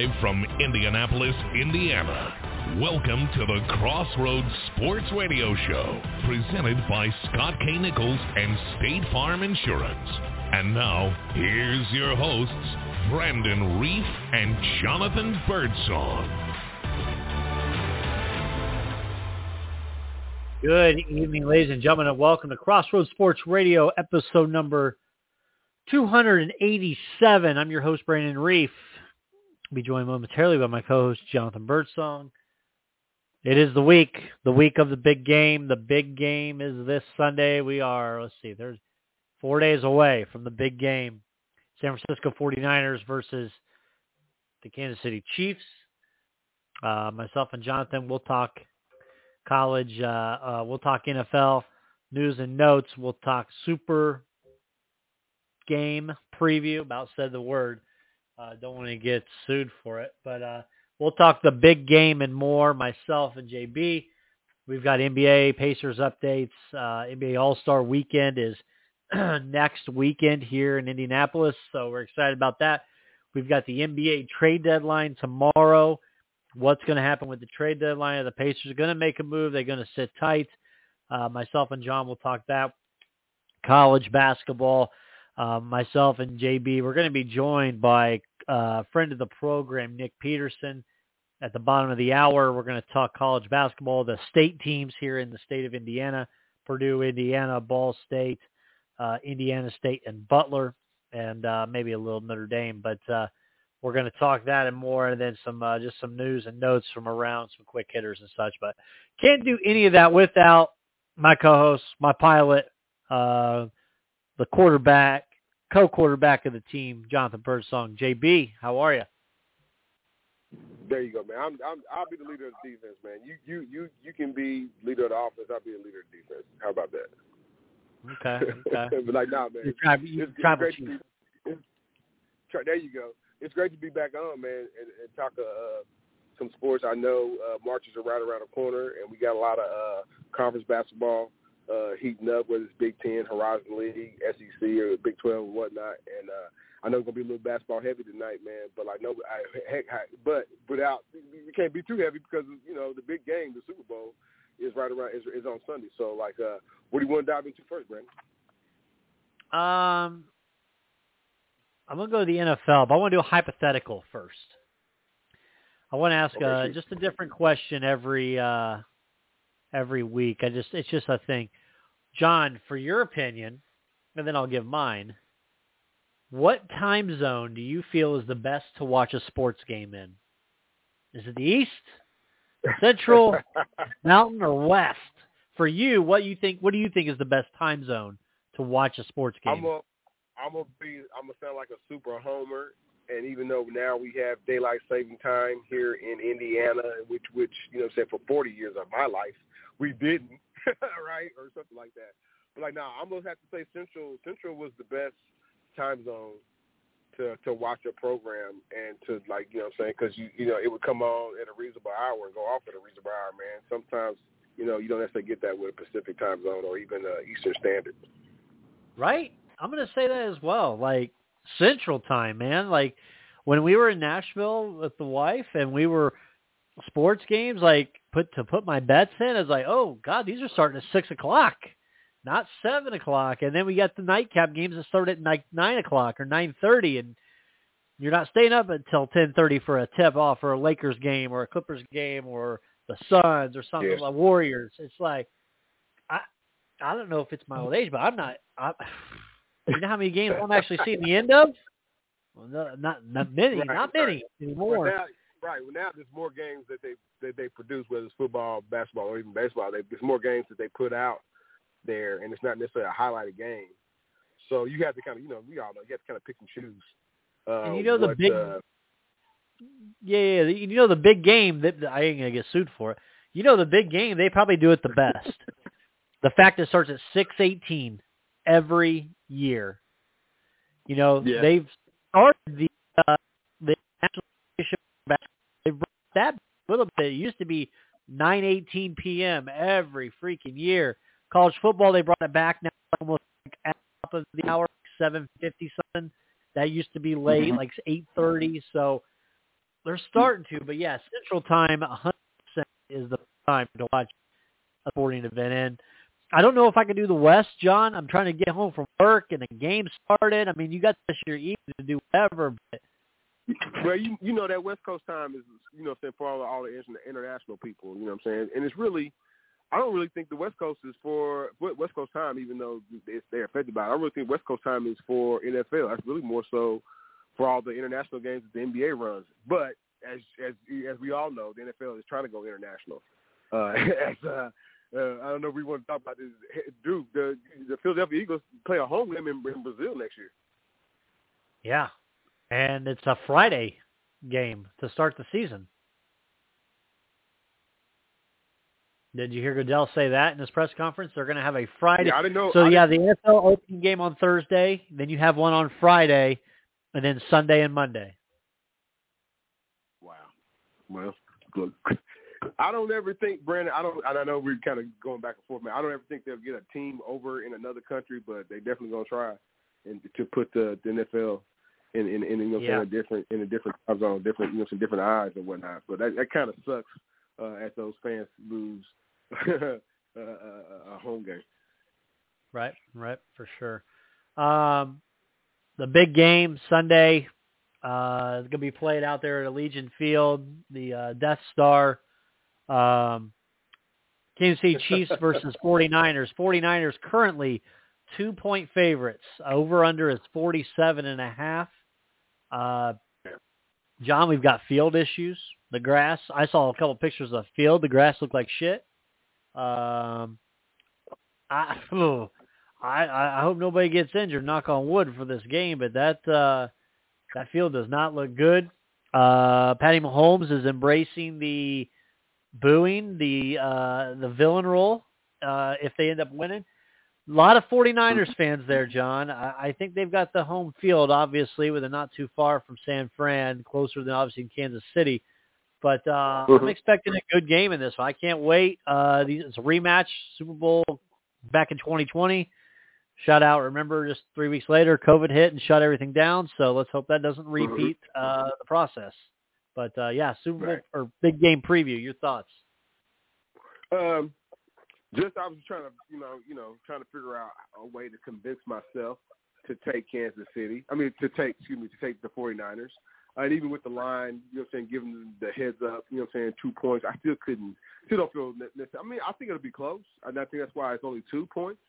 Live from Indianapolis, Indiana. Welcome to the Crossroads Sports Radio Show, presented by Scott K. Nichols and State Farm Insurance. And now, here's your hosts, Brandon Reef and Jonathan Birdsong. Good evening, ladies and gentlemen, and welcome to Crossroads Sports Radio, episode number 287. I'm your host, Brandon Reef. Be joined momentarily by my co-host, Jonathan Birdsong. It is the week, the week of the big game. The big game is this Sunday. We are, let's see, there's four days away from the big game. San Francisco 49ers versus the Kansas City Chiefs. Uh, myself and Jonathan will talk college. Uh, uh, we'll talk NFL news and notes. We'll talk super game preview. About said the word. Uh, don't want to get sued for it, but uh, we'll talk the big game and more. Myself and JB. We've got NBA Pacers updates. Uh, NBA All Star Weekend is next weekend here in Indianapolis, so we're excited about that. We've got the NBA trade deadline tomorrow what's going to happen with the trade deadline. Are the Pacers going to make a move? They're going to sit tight. Uh, myself and John will talk that. College basketball. Uh, myself and JB, we're going to be joined by uh, friend of the program, Nick Peterson. At the bottom of the hour, we're going to talk college basketball, the state teams here in the state of Indiana, Purdue, Indiana, Ball State, uh, Indiana State, and Butler, and uh, maybe a little Notre Dame. But uh, we're going to talk that and more, and then some uh, just some news and notes from around, some quick hitters and such. But can't do any of that without my co-host, my pilot, uh, the quarterback, co-quarterback of the team, Jonathan Birdsong. JB, how are you? There you go, man. I'm, I'm I'll be the leader of the defense, man. You you you you can be leader of the offense. I'll be the leader of the defense. How about that? Okay. Okay. but like, nah, man. You're it's, tribal it's chief. be, it's, there you go it's great to be back on, man, and, and talk uh, some sports. I know uh, marches are right around the corner, and we got a lot of uh, conference basketball uh, heating up, whether it's Big Ten, Horizon League, SEC, or Big Twelve and whatnot. And uh, I know it's gonna be a little basketball heavy tonight, man. But like, no, I, heck, I, but without you can't be too heavy because you know the big game, the Super Bowl, is right around is, is on Sunday. So like, uh, what do you want to dive into first, Brandon? Um, I'm going to go to the NFL, but I want to do a hypothetical first. I want to ask Okay, uh, just a different question every uh, every week. I just it's just a thing. John, for your opinion, and then I'll give mine. What time zone do you feel is the best to watch a sports game in? Is it the East, Central, Mountain, or West? For you, what you think? What do you think is the best time zone to watch a sports game? I'm gonna I'm gonna be I'm gonna sound like a super homer. And even though now we have daylight saving time here in Indiana, which which you know said for 40 years of my life we didn't, right, or something like that. But like, nah, I'm gonna have to say Central. Central was the best time zone to to watch a program and to like you know what I'm saying because you you know it would come on at a reasonable hour and go off at a reasonable hour, man. Sometimes you know you don't necessarily get that with a Pacific time zone or even uh, Eastern Standard. Right? I'm to say that as well. Like Central Time, man. Like when we were in Nashville with the wife and we were sports games, like put to put my bets in, I was like, oh God, these are starting at six o'clock, not seven o'clock. And then we got the nightcap games that start at like nine o'clock or nine thirty, and you're not staying up until ten thirty for a tip off or a Lakers game or a Clippers game or the Suns or something Yes. like Warriors. It's like I I don't know if it's my old age, but I'm not. I, you know how many games I'm actually seeing the end of? Well, no, not not many, Right, not many But anymore. now, right. Well, now there's more games that they that they produce, whether it's football, basketball, or even baseball. They, there's more games that they put out there, and it's not necessarily a highlighted game. So you have to kind of, you know, we all know you have to kind of pick and choose. Uh, And you know the big- uh, Yeah, yeah. You know the big game that I ain't gonna get sued for it. You know the big game, they probably do it the best. the fact it starts at six eighteen every year. You know Yeah. they've started the uh, the national championship basketball. They've brought that little bit. It used to be nine eighteen p.m. every freaking year. College football they brought it back now almost like at the top of the hour, seven fifty something. That used to be late, Mhm. like eight thirty. So they're starting to, but yeah, Central Time, 100% is the time to watch a sporting event. And I don't know if I can do the West, John. I'm trying to get home from work and the game started. I mean, you got this year evening to do whatever, but well, you you know that West Coast time is you know saying for all all the international people. You know what I'm saying, and it's really. I don't really think the West Coast is for West Coast time, even though it's, they're affected by it. I really think West Coast time is for NFL. That's really more so for all the international games that the NBA runs. But as as as we all know, the NFL is trying to go international. Uh, as uh, uh, I don't know if we want to talk about this. Duke. the the Philadelphia Eagles play a home game in, in Brazil next year. Yeah, and it's a Friday game to start the season. Did you hear Goodell say that in his press conference? They're going to have a Friday. Yeah, I didn't know. So I yeah, the NFL opening game on Thursday, then you have one on Friday, and then Sunday and Monday. Wow. Well, look, I don't ever think Brandon. I don't. I know we're kind of going back and forth, man. I don't ever think they'll get a team over in another country, but they definitely gonna try and to put the, the NFL in in, in you know yeah. in a different in a different time zone, different you know some different eyes and whatnot. But that that kind of sucks uh, as those fans lose a, a home game. Right, right, for sure. Um, the big game Sunday uh, is going to be played out there at Allegiant Field, the uh, Death Star. Um, Kansas City Chiefs versus 49ers. 49ers currently two-point favorites. Over under is 47 and a half. Uh, John, we've got field issues. The grass. I saw a couple pictures of the field. The grass looked like shit. Um, I, oh, I I hope nobody gets injured. Knock on wood for this game, but that uh, that field does not look good. Uh, Patty Mahomes is embracing the booing, the uh, the villain role uh, if they end up winning. A lot of 49ers fans there, John. I, I think they've got the home field, obviously, with a not too far from San Fran, closer than obviously in Kansas City. But uh. I'm expecting a good game in this one. I can't wait. Uh, it's a rematch, Super Bowl back in 2020. Shut out. Remember, just three weeks later, COVID hit and shut everything down. So let's hope that doesn't repeat uh, the process. But uh, yeah, Super Bowl Right. or big game preview. Your thoughts? Um, just I was trying to, you know, you know, trying to figure out a way to convince myself to take Kansas City. I mean, to take, excuse me, to take the 49ers. Uh, and even with the line, you know, what I'm saying, giving them the heads up, you know, what I'm saying, two points. I still couldn't, still don't feel. necessary. I mean, I think it'll be close, and I think that's why it's only two points.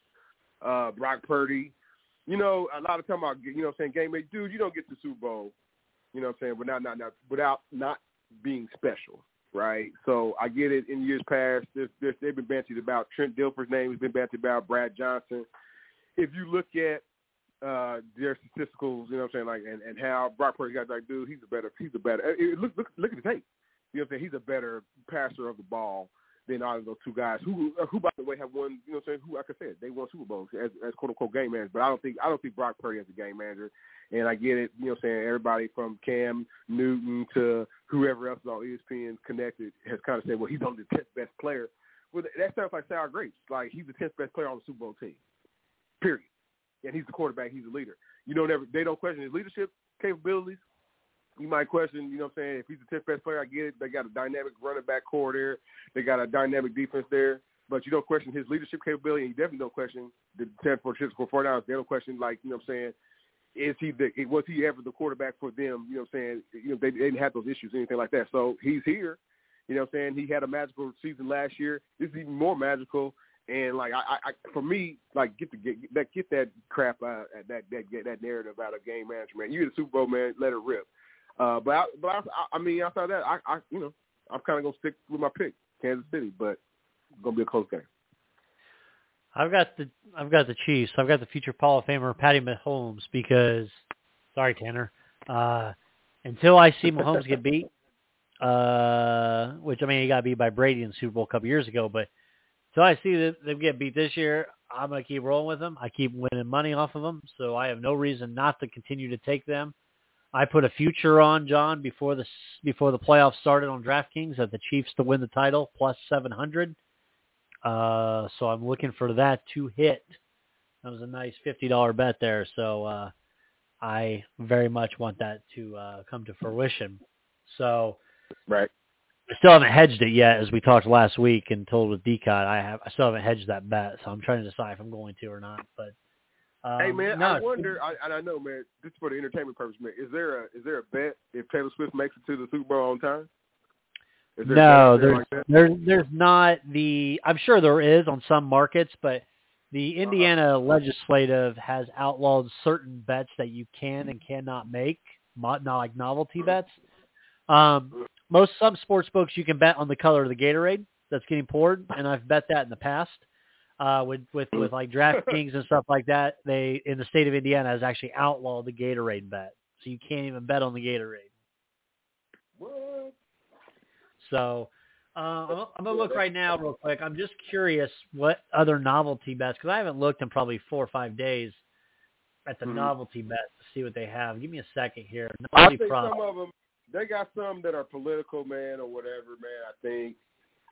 Uh, Brock Purdy, you know, a lot of time about, you know, what I'm saying, game mate, dude, you don't get the Super Bowl, you know, what I'm saying, without not, not without not being special right? So I get it. In years past, there's, there's, they've been bantied about Trent Dilfer's name has been bantied about Brad Johnson. If you look at uh, their statisticals, you know what I'm saying, like and, and how Brock Purdy got like, dude, he's a better, he's a better. uh, uh, Look, look, look at the tape. You know what I'm saying? He's a better passer of the ball than all of those two guys who, uh, who by the way, have won. You know what I'm saying? Who, like I said, they won Super Bowls as, as quote unquote game managers. But I don't think I don't think Brock Purdy as a game manager. And I get it, you know saying? Everybody from Cam Newton to whoever else is on ESPN connected has kind of said, well, he's only the 10th best player. Well, that sounds like sour grapes. Like, he's the 10th best player on the Super Bowl team, period. And he's the quarterback. He's the leader. You know, never, they don't question his leadership capabilities. You might question, you know what I'm saying, if he's the 10th best player, I get it. They got a dynamic running back core there. They got a dynamic defense there. But you don't question his leadership capability, and you definitely don't question the 10th for Chicago 49ers. They don't question, like, you know what I'm saying, is he the was he ever the quarterback for them? You know what I'm saying? You know, they, they didn't have those issues, anything like that. So he's here. You know what I'm saying? He had a magical season last year. This is even more magical. And like I, I, for me, like get the get that get that crap out that that get that narrative out of game management. You're the Super Bowl man, let it rip. Uh, but I, but I, I mean outside that, I, I you know I'm kind of gonna stick with my pick, Kansas City, but it's gonna be a close game. I've got the I've got the Chiefs. I've got the future Hall of Famer Patty Mahomes because sorry Tanner. Uh until I see Mahomes get beat, uh which I mean he got beat by Brady in the Super Bowl a couple years ago, but until I see them, get beat this year, I'm gonna keep rolling with them. I keep winning money off of them, so I have no reason not to continue to take them. I put a future on John before the before the playoffs started on DraftKings at the Chiefs to win the title plus 700. Uh, so I'm looking for that to hit. That was a nice fifty dollar bet there. So uh, I very much want that to uh, come to fruition. So right. I still haven't hedged it yet, as we talked last week and told with Decot. I have I still haven't hedged that bet, so I'm trying to decide if I'm going to or not. But um, hey man, no, I wonder. I, and I know, man. This is for the entertainment purpose, man. Is there a is there a bet if Taylor Swift makes it to the Super Bowl on time? No, there's like there's not the. I'm sure there is on some markets, but the Uh-huh. Indiana legislative has outlawed certain bets that you can and cannot make, not like novelty bets. Um, most some sports books you can bet on the color of the Gatorade that's getting poured, and I've bet that in the past. Uh, with with with like DraftKings and stuff like that, they in the state of Indiana has actually outlawed the Gatorade bet, so you can't even bet on the Gatorade. What? So uh, I'm, I'm gonna look right now, real quick. I'm just curious what other novelty bets because I haven't looked in probably four or five days at the Mhm. novelty bets to see what they have. Give me a second here. I think prop. some of them they got some that are political, man, or whatever, man. I think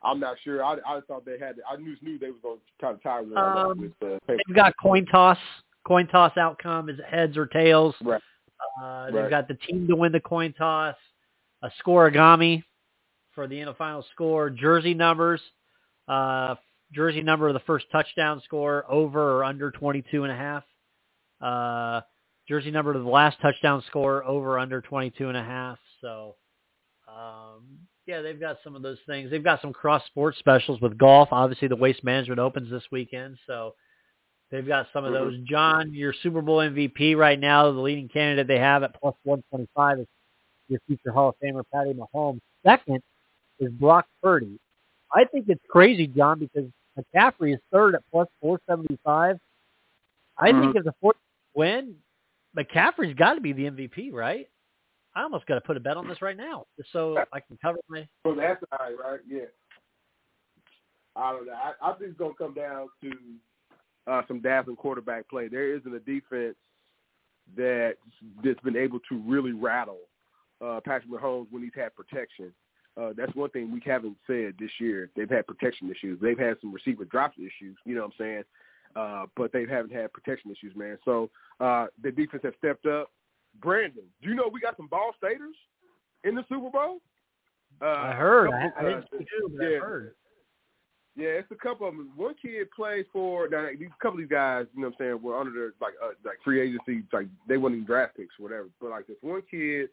I'm not sure. I I thought they had. I knew knew they was going to kind of tie one Um, with the paper. They've got coin toss. Coin toss outcome is heads or tails. Right. Uh, they've Right. got the team to win the coin toss, a scorigami for the end of final score, jersey numbers, uh, jersey number of the first touchdown score, over or under 22 and a half. Uh, jersey number of the last touchdown score, over or under 22 and a half. So, um, yeah, they've got some of those things. They've got some cross sports specials with golf. Obviously, the Waste Management opens this weekend, so they've got some of those. John, your Super Bowl MVP right now, the leading candidate they have at plus 125 is your future Hall of Famer Patty Mahomes. Second is Brock Purdy. I think it's crazy, John, because McCaffrey is third at plus 475. I think if the 40 win, McCaffrey's got to be the MVP, right? I almost got to put a bet on this right now, just so I can cover my. From that side, right? Yeah. I don't know. I, I think it's going to come down to uh, some dazzling quarterback play. There isn't a defense that that's been able to really rattle uh, Patrick Mahomes when he's had protection. Uh, that's one thing we haven't said this year. They've had protection issues. They've had some receiver drops issues. You know what I'm saying? Uh, but they haven't had protection issues, man. So uh, the defense has stepped up. Brandon, do you know we got some ball staters in the Super Bowl? Uh, I heard. I, I didn't see but I yeah. heard. yeah, it's a couple of them. One kid plays for now. These couple of these guys, you know, what I'm saying, were under their like uh, like free agency, like they weren't even draft picks or whatever. But like this one kid,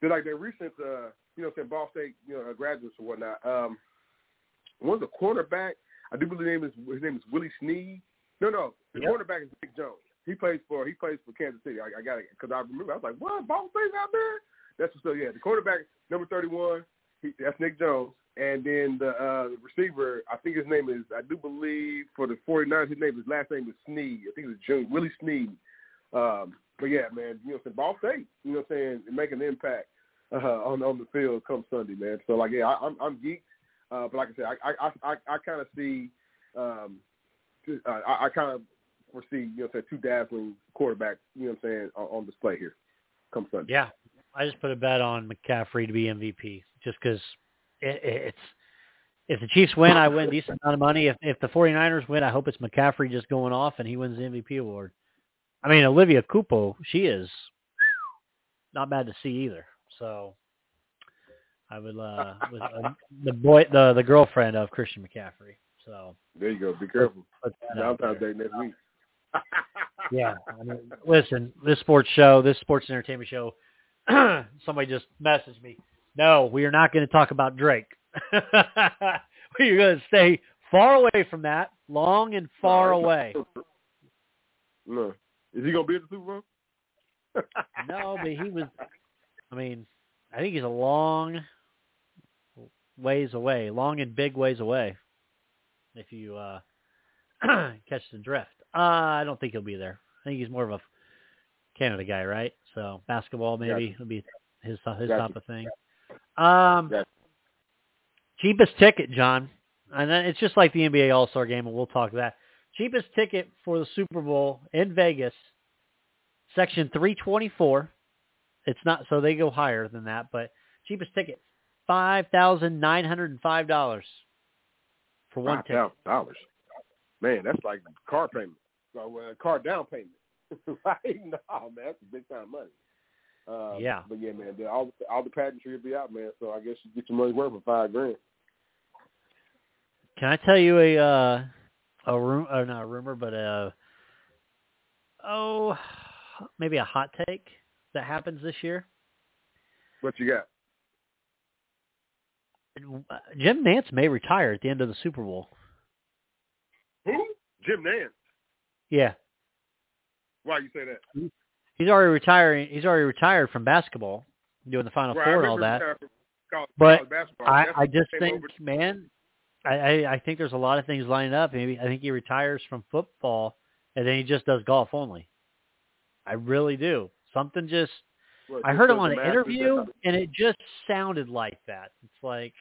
they're like their recent, uh, you know, saying Ball State, you know, uh, graduates or whatnot. Um, one's a cornerback. I do believe his name is his name is Willie Sneed. No, no, the Yep. cornerback is Nick Jones. He plays for he plays for Kansas City. I, I got it because I remember I was like, what Ball State's out there? That's so yeah. The quarterback number thirty one. That's Nick Jones. And then the uh, receiver, I think his name is, I do believe for the 49ers, his name, his last name is Sneed. I think it's June, Willie Sneed. Um, but yeah, man, you know, saying Ball State, you know, what I'm saying making an impact uh, on on the field come Sunday, man. So like, yeah, I, I'm I'm geeked, uh, but like I said, I I I, I kind of see, um, uh, I, I kind of foresee, you know, what two dazzling quarterbacks, you know, what I'm saying on, on display here come Sunday. Yeah, I just put a bet on McCaffrey to be MVP just because it, it's if the Chiefs win, I win a decent amount of money. If if the 49ers win, I hope it's McCaffrey just going off and he wins the MVP award. I mean, Olivia Culpo, she is not bad to see either. So I would uh, with, uh the boy the the girlfriend of Christian McCaffrey. So There you go. Be careful. put that out Valentine's there. Day next week. Yeah, I mean, listen, this sports show, this sports entertainment show, somebody just messaged me. No, we are not going to talk about Drake. We're going to stay far away from that, long and far away. No. Is he gonna be at the Super Bowl? No, but he was. I mean, I think he's a long ways away, long and big ways away. If you uh catch the drift, uh, I don't think he'll be there. I think he's more of a Canada guy, right? So basketball maybe Gotcha. would be his his Gotcha. type of thing. Um, Gotcha. cheapest ticket, John, and then it's just like the NBA All Star Game, and we'll talk that. Cheapest ticket for the Super Bowl in Vegas, section three twenty four. It's not so they go higher than that, but cheapest ticket five thousand nine hundred and five dollars for one Five ticket. thousand dollars. Man, that's like car payment. So, uh, car down payment. right? No, man, that's a big time money. Uh, Yeah. But yeah, man, the, all all the pageantry will be out, man. So I guess you get your money's worth for five grand. Can I tell you a uh, a room or not a rumor, but a oh maybe a hot take that happens this year? What you got? Uh, Jim Nantz may retire at the end of the Super Bowl. Who? Jim Nantz. Yeah, Why you say that? he's already retiring. He's already retired from basketball, doing the Final Right, Four and all that. college- But college. I, I just think, to- man, I, I, I think there's a lot of things lining up. Maybe I think he retires from football and then he just does golf only. I really do. Something just what, I heard him on an interview and it just sounded like that. It's like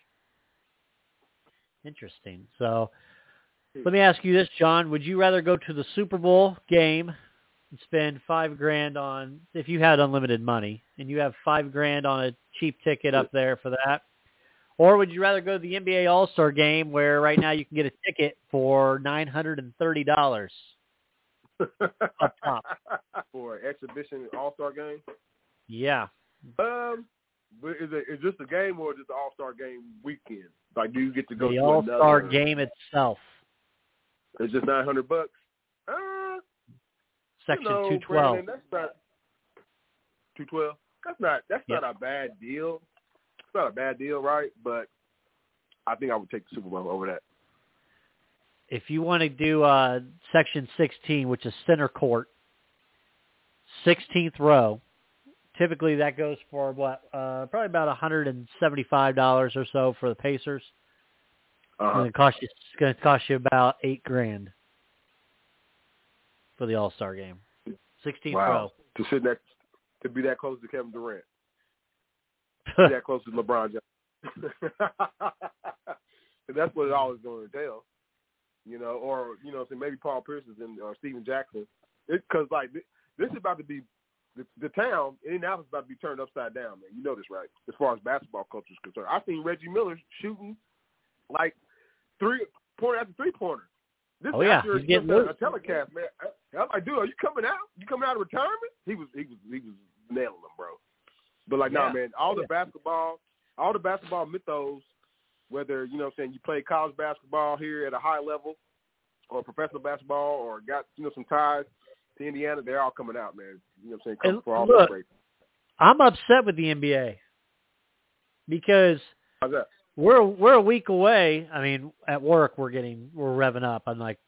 interesting. So let me ask you this, John. Would you rather go to the Super Bowl game and spend five grand on if you had unlimited money and you have five grand on a cheap ticket up there for that? Or would you rather go to the NBA All Star game where right now you can get a ticket for nine hundred and thirty dollars? Up top. for an exhibition All Star game. Yeah. Um, but is it is this a game or just the All Star game weekend? Like, do you get to go The to All Star game itself. It's just nine hundred bucks. Uh, Section you know, two twelve. That's not two twelve. That's not that's Yep. not a bad deal. It's not a bad deal, right? But I think I would take the Super Bowl over that. If you want to do uh, section 16, which is center court, 16th row, typically that goes for what? Uh, probably about $175 or so for the Pacers. Uh-huh. And it cost you, it's going to cost you about eight grand for the All Star game. 16th Wow. To sit next to be that close to Kevin Durant, row. be that close to LeBron James. and that's what it all is going to entail. You know, or you know, say maybe Paul Pierce is in or Steven Jackson. Because like thi- this is about to be the, the town Indianapolis is about to be turned upside down, man. You know this, right? As far as basketball culture is concerned, I've seen Reggie Miller shooting like three point after three pointer. This Oh, yeah. He's getting a, loose. a telecast, man. I, I'm like, dude, are you coming out? You coming out of retirement? He was, he was, he was nailing them, bro. But like, Yeah. nah, man, all the Yeah. basketball, all the basketball mythos, whether you know, what I'm saying you play college basketball here at a high level, or professional basketball, or got you know some ties to Indiana, they're all coming out, man. You know, what I'm saying coming And for all look, great. I'm upset with the NBA because we're we're a week away. I mean, at work we're getting we're revving up. I'm like,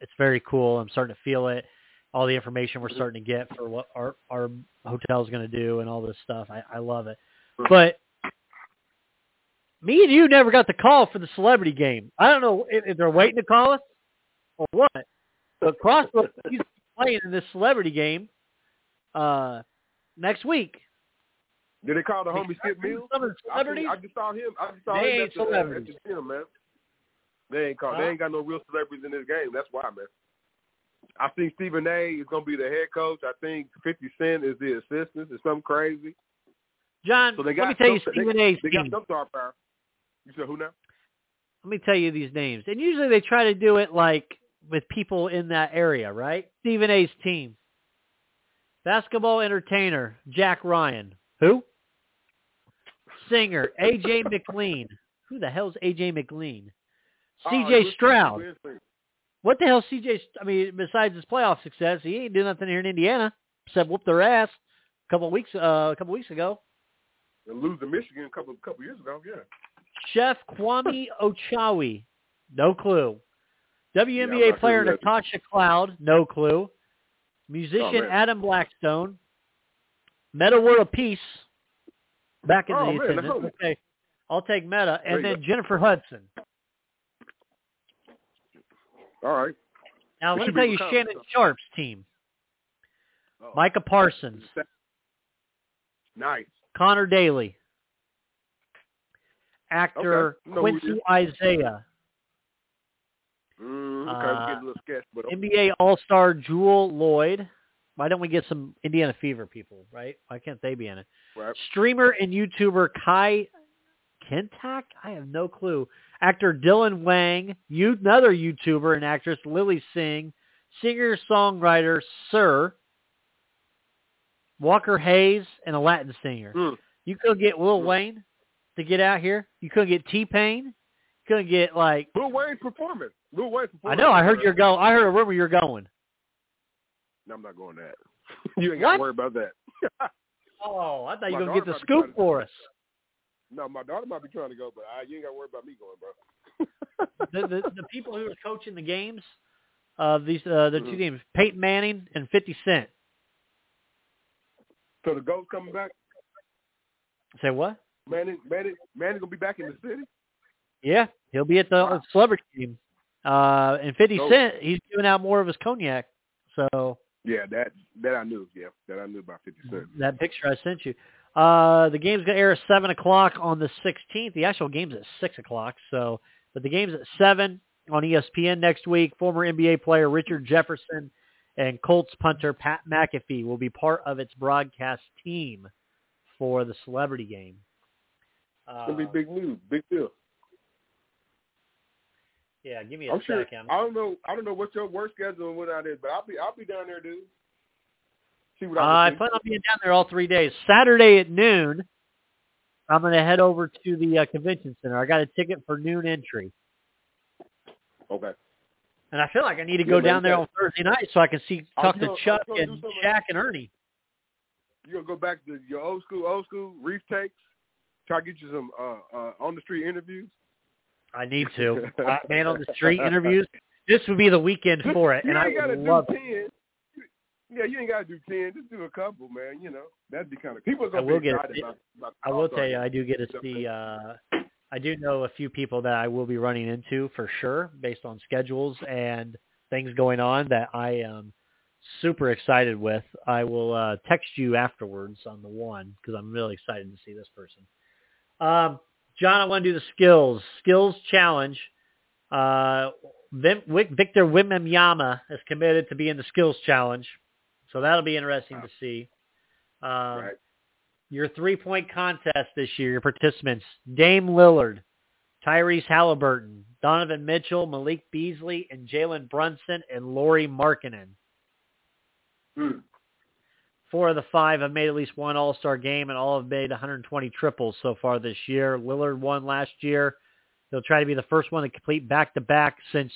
it's very cool. I'm starting to feel it. All the information we're mm-hmm. starting to get for what our our hotel's going to do and all this stuff. I, I love it. But me and you never got the call for the celebrity game. I don't know if, if they're waiting to call us or what. But Crossroads he's playing in this celebrity game uh next week. Did they call the homie Skip Mills? The I, celebrities. I just saw him. I just saw They him ain't at the, uh, at the gym, man. They ain't called. Huh? They ain't got no real celebrities in this game. That's why, man. I think Stephen A. is gonna be the head coach. I think Fifty Cent is the assistant. It's something crazy. John, So they let me tell you some- Stephen A's They team. got some star power. You said who now? let me tell you these names. And usually they try to do it like with people in that area, right? Stephen A's team. Basketball entertainer, Jack Ryan. Who? Singer, AJ McLean. Who the hell's AJ McLean? Oh, CJ Chris- Stroud. What the hell CJ I mean, besides his playoff success, he ain't doing nothing here in Indiana except whoop their ass a couple of weeks uh, a couple of weeks ago. And lose to Michigan a couple couple years ago. Yeah. Chef Kwame Onwuachi, no clue. Yeah, WNBA I'm player Natasha Cloud, no clue. Musician man. Adam Blackstone. Meta World Peace, back in Oh, the man, attendance. no. Okay, I'll take Meta, and then Jennifer Hudson. All right. Now It let me tell you Shannon so. Sharpe's team: Oh, Micah Parsons, Nice. Conor Daly, actor Okay. Quincy. Isaiah, Mm, okay, Uh, we're getting a little sketch, okay. NBA All-Star Jewell Loyd. Why don't we get some Indiana Fever people, right? Why can't they be in it? Right. Streamer and YouTuber Kai Cenat? I have no clue. Actor Dylan Wang, you, another YouTuber and actress Lilly Singh, singer-songwriter Sir, Walker Hayes, and a Latin singer. Mm. You couldn't get Will Mm. Wayne to get out here. You couldn't get T Pain. Couldn't get like Lil Wayne's performance. Lil Wayne's I know. I heard you're going. I heard a rumor you're going. No, I'm not going that. you ain't got to worry about that. Oh, I thought you were gonna get the daughter might be trying scoop for us. no, my daughter might be trying to go, but I, you ain't got to worry about me going, bro. the, the the people who are coaching the games of these uh, the two Mhm. teams, Peyton Manning and Fifty Cent. so the goat's coming back. Say what? Manning, Manning, Manning gonna be back in the city. Yeah, he'll be at the Wow. celebrity team. Uh, and Fifty Oh. Cent, he's giving out more of his cognac. So Yeah, that that I knew. Yeah, that I knew about Fifty Cent. that picture I sent you. Uh, the game's gonna air at seven o'clock on the sixteenth. The actual game's at six o'clock. So, but the game's at seven on ESPN next week. Former NBA player Richard Jefferson and Colts punter Pat McAfee will be part of its broadcast team for the celebrity game. It's Uh, gonna be big news, big deal. yeah, give me a I'm sure. I don't know. I don't know what your work schedule and what that is, but I'll be I'll be down there, dude. See what Uh, I I plan on being down there all three days. Saturday at noon, I'm going to head over to the uh, convention center. I got a ticket for noon entry. Okay. and I feel like I need to go man, down there on Thursday night so I can see talk you to gonna- Chuck and Shaq and Ernie. You gonna go back to your old school, old school reef takes? Try to get you some uh, uh, on the street interviews. I need to. uh, man on the street interviews. This would be the weekend for it, you and I would love it. ten. Yeah, you ain't gotta do ten. Just do a couple, man. You know that'd be kind of people are I gonna will be get excited about, about I will tell you, I do get to see. Uh, I do know a few people that I will be running into for sure, based on schedules and things going on that I am super excited with. I will uh, text you afterwards on the one because I'm really excited to see this person. Um, John, I want to do the skills skills challenge. Uh, Victor Wembanyama is committed to be in the skills challenge, so that'll be interesting to see. Um, right. your three-point contest this year, your participants, Dame Lillard, Tyrese Halliburton, Donovan Mitchell, Malik Beasley, and Jalen Brunson, and Lauri Markkanen. Hmm. Four of the five have made at least one All-Star game, and all have made 120 triples so far this year. Lillard won last year. He'll try to be the first one to complete back-to-back since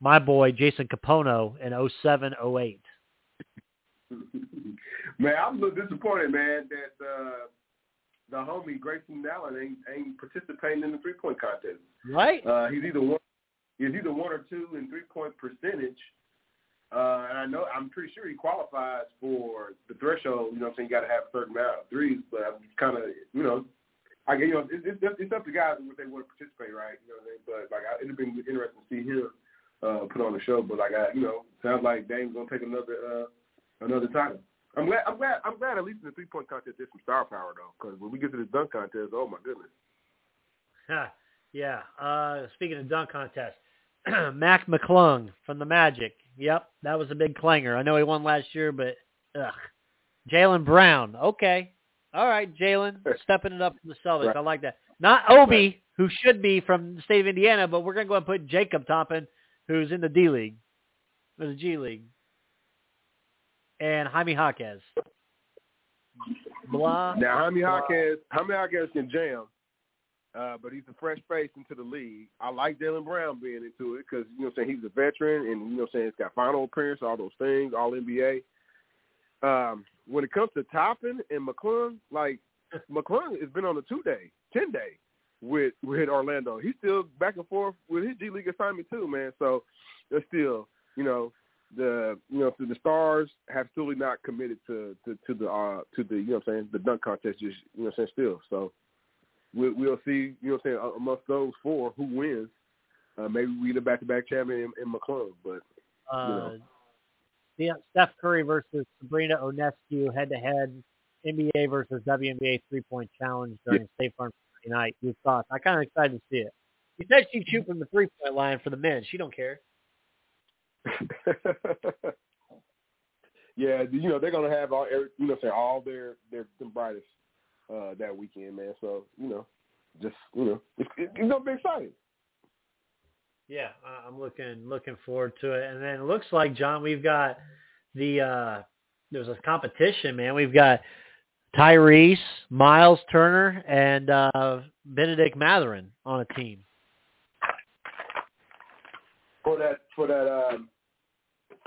my boy Jason Kapono in 07-08. man, I'm a little disappointed, man, that uh, the homie Grayson Allen ain't, ain't participating in the three point contest. Right? Uh, he's either one, he's either one or two in three point percentage. Uh, and I know I'm pretty sure he qualifies for the threshold. You know, what I'm saying you got to have a certain amount of threes. But I'm kind of, you know, I you know, it's, it's, it's up to guys what they want to participate, right? You know what I mean? But like, it'd been interesting to see him uh, put on the show. But like, I, you know, sounds like Dame's gonna take another uh, another title. I'm glad. I'm glad. I'm glad. At least in the three point contest, there's some star power though. Because when we get to the dunk contest, oh my goodness. yeah. Uh, speaking of dunk contest, Mac McClung from the Magic. Yep, that was a big clanger. I know he won last year, but ugh. Jaylen Brown. Okay. All right, Jalen, stepping it up from the Celtics. Right. I like that. Not Obi, who should be from the state of Indiana, but we're going to go and put Jacob Toppin, who's in the D League, or the G League, and Jaime Jaquez. Blah. Now, Jaime. Hawkins, Jaime Hawkins can jam, uh, but he's a fresh face into the league. I like Jaylen Brown being into it because you know what I'm saying he's a veteran and you know what I'm saying he's got final appearance, all those things, all NBA. Um, when it comes to Toppin and McClung, like McClung has been on a two day, ten day with with Orlando. He's still back and forth with his G League assignment too, man. So they're still, you know, the you know so the stars have still not committed to to, to the uh to the you know what I'm saying the dunk contest just you know what I'm saying still so we'll we'll see you know what I'm saying amongst those four who wins uh, maybe we the back to back champion in, in McClung but Uh, know. yeah, Steph Curry versus Sabrina Ionescu head to head, NBA versus WNBA three point challenge during State Farm night. Your thoughts? I kind of excited to see it. She said she'd shoot from the three point line for the men. She don't care. yeah you know they're gonna have all every, you know saying all their their the brightest uh that weekend man so you know just you know it's, it's gonna be exciting Yeah, I'm looking looking forward to it. And then it looks like John, we've got the uh, there's a competition, man. We've got Tyrese, Miles Turner, and uh, Bennedict Mathurin on a team. For that, for that, um,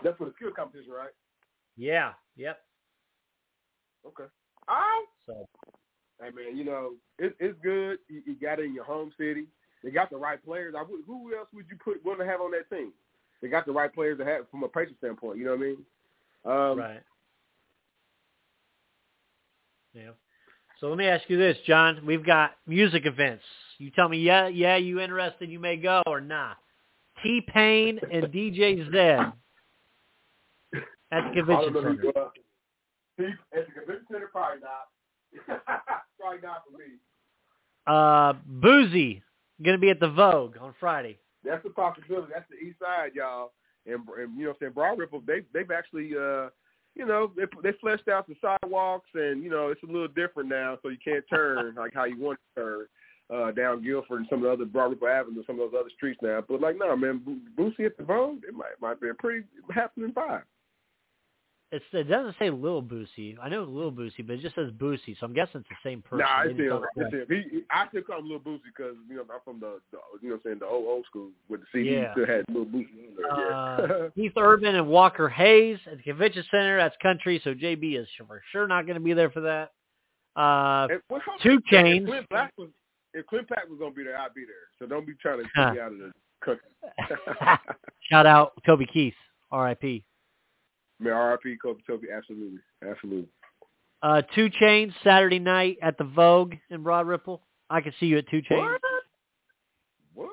that's for the skill competition, right? Yeah. Yep. Okay. All right. So. Hey man, you know it, it's good. You, you got it in your home city. They got the right players. I would, who else would you put want to have on that team? They got the right players to have from a patient standpoint. You know what I mean? Um, right. Yeah. So let me ask you this, John. We've got music events. You tell me, yeah, yeah, you interested? You may go or not. T Pain and DJ Zed at the convention center. At the convention center, probably not. probably not for me. Uh, Boosie gonna be at the Vogue on Friday. That's the possibility. That's the East Side, y'all, and, and you know, what I'm saying Broad Ripple, they they've actually, uh, you know, they they fleshed out the sidewalks, and you know, it's a little different now, so you can't turn like how you want to turn uh, down Guilford and some of the other Broad Ripple Avenue, some of those other streets now. But like, no, man, Boosie at the Vogue, it might might be a pretty happening vibe. It's, it doesn't say Lil Boosie. I know Lil Boosie, but it just says Boosie, so I'm guessing it's the same person. Nah, it's him. It's him. He, he, I still call him Lil Boosie because you know I'm from the, the you know what I'm saying the old old school with the CD yeah. still had Lil Boosie in there. Uh, Yeah. Keith Urban and Walker Hayes at the convention center. That's country, so JB is for sure not going to be there for that. Uh, Two if Chainz. Clint Black was if Clint Black was gonna be there, I'd be there. So don't be trying to take me out of the country. Shout out Toby Keith, R.I.P. Man, R.I.P. Kobe Toby, absolutely, absolutely. Uh, Two Chainz Saturday night at the Vogue in Broad Ripple. I can see you at Two Chainz. What? What?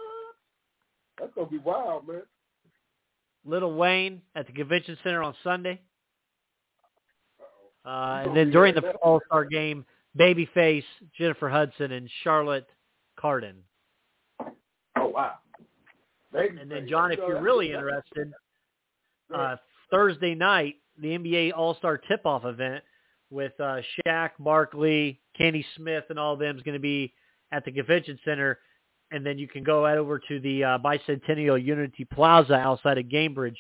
That's gonna be wild, man. Little Wayne at the convention center on Sunday. Uh, and then during the All Star game, Babyface, Jennifer Hudson, and Charlotte Cardin. Oh wow. Baby And then. John, if you're really interested, uh, Thursday night, the NBA All Star Tip Off event with uh, Shaq, Barkley, Kenny Smith, and all of them is going to be at the convention center. And then you can go out over to the uh, Bicentennial Unity Plaza outside of Gainbridge,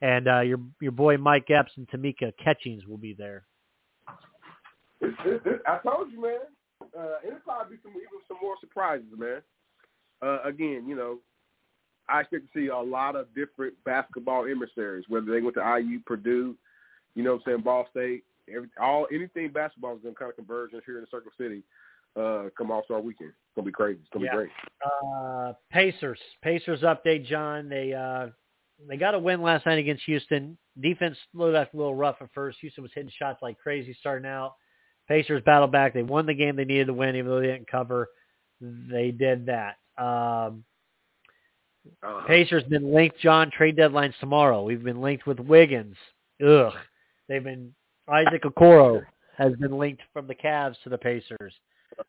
and uh, your your boy Mike Epps and Tamika Catchings will be there. I told you, man. Uh, it'll probably be some even some more surprises, man. Uh, again, you know, I expect to see a lot of different basketball emissaries, whether they went to IU, Purdue, you know, what I'm saying Ball State, every, all anything basketball is going to kind of converge here in the Circle City. Uh, come All Star Weekend, it's gonna be crazy. It's gonna Yeah. be great. Uh, Pacers. Pacers update, John. They uh, they got a win last night against Houston. Defense looked like a little rough at first. Houston was hitting shots like crazy starting out. Pacers battled back. They won the game they needed to win, even though they didn't cover. They did that. Um, Uh, Pacers been linked, John. Trade deadlines tomorrow. We've been linked with Wiggins. Ugh. They've been Isaac Okoro has been linked from the Cavs to the Pacers.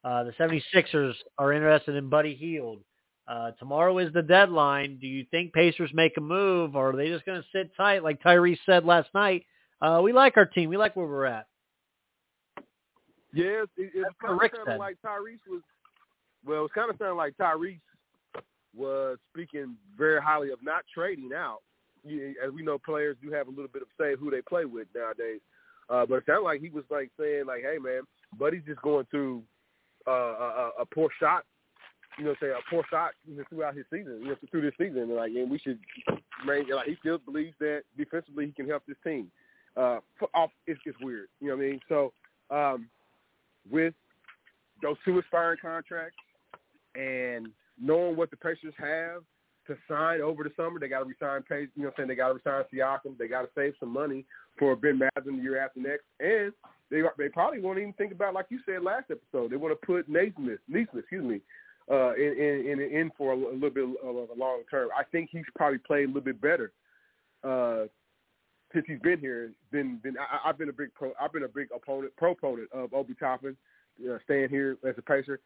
Uh, the 76ers are interested in Buddy Hield. Uh, tomorrow is the deadline. Do you think Pacers make a move, or are they just going to sit tight, like Tyrese said last night? Uh, we like our team. We like where we're at. Yeah, it, it, it's kind of sounding like Tyrese was. Well, it's kind of sounding like Tyrese was speaking very highly of not trading out. As we know, players do have a little bit of say who they play with nowadays. Uh, but it sounded like he was like saying like, "Hey, man, Buddy's just going through uh, a, a, poor shot. You know, say a poor shot throughout his season. You know, through this season, and like, and we should, man, like he still believes that defensively he can help this team. Uh, off, it's just weird. You know what I mean? So, um, with those two expiring contracts and knowing what the Pacers have to sign over the summer, they got to resign Pace. You know, saying they got to resign Siakam. They got to save some money for Ben Madden the year after next, and they they probably won't even think about like you said last episode. They want to put Nesmith, Nesmith, excuse me, uh, in, in in for a, little bit of a long term. I think he's probably played a little bit better uh, since he's been here. Been been I, I've been a big pro, I've been a big opponent proponent of Obi Toppin uh, staying here as a Pacer.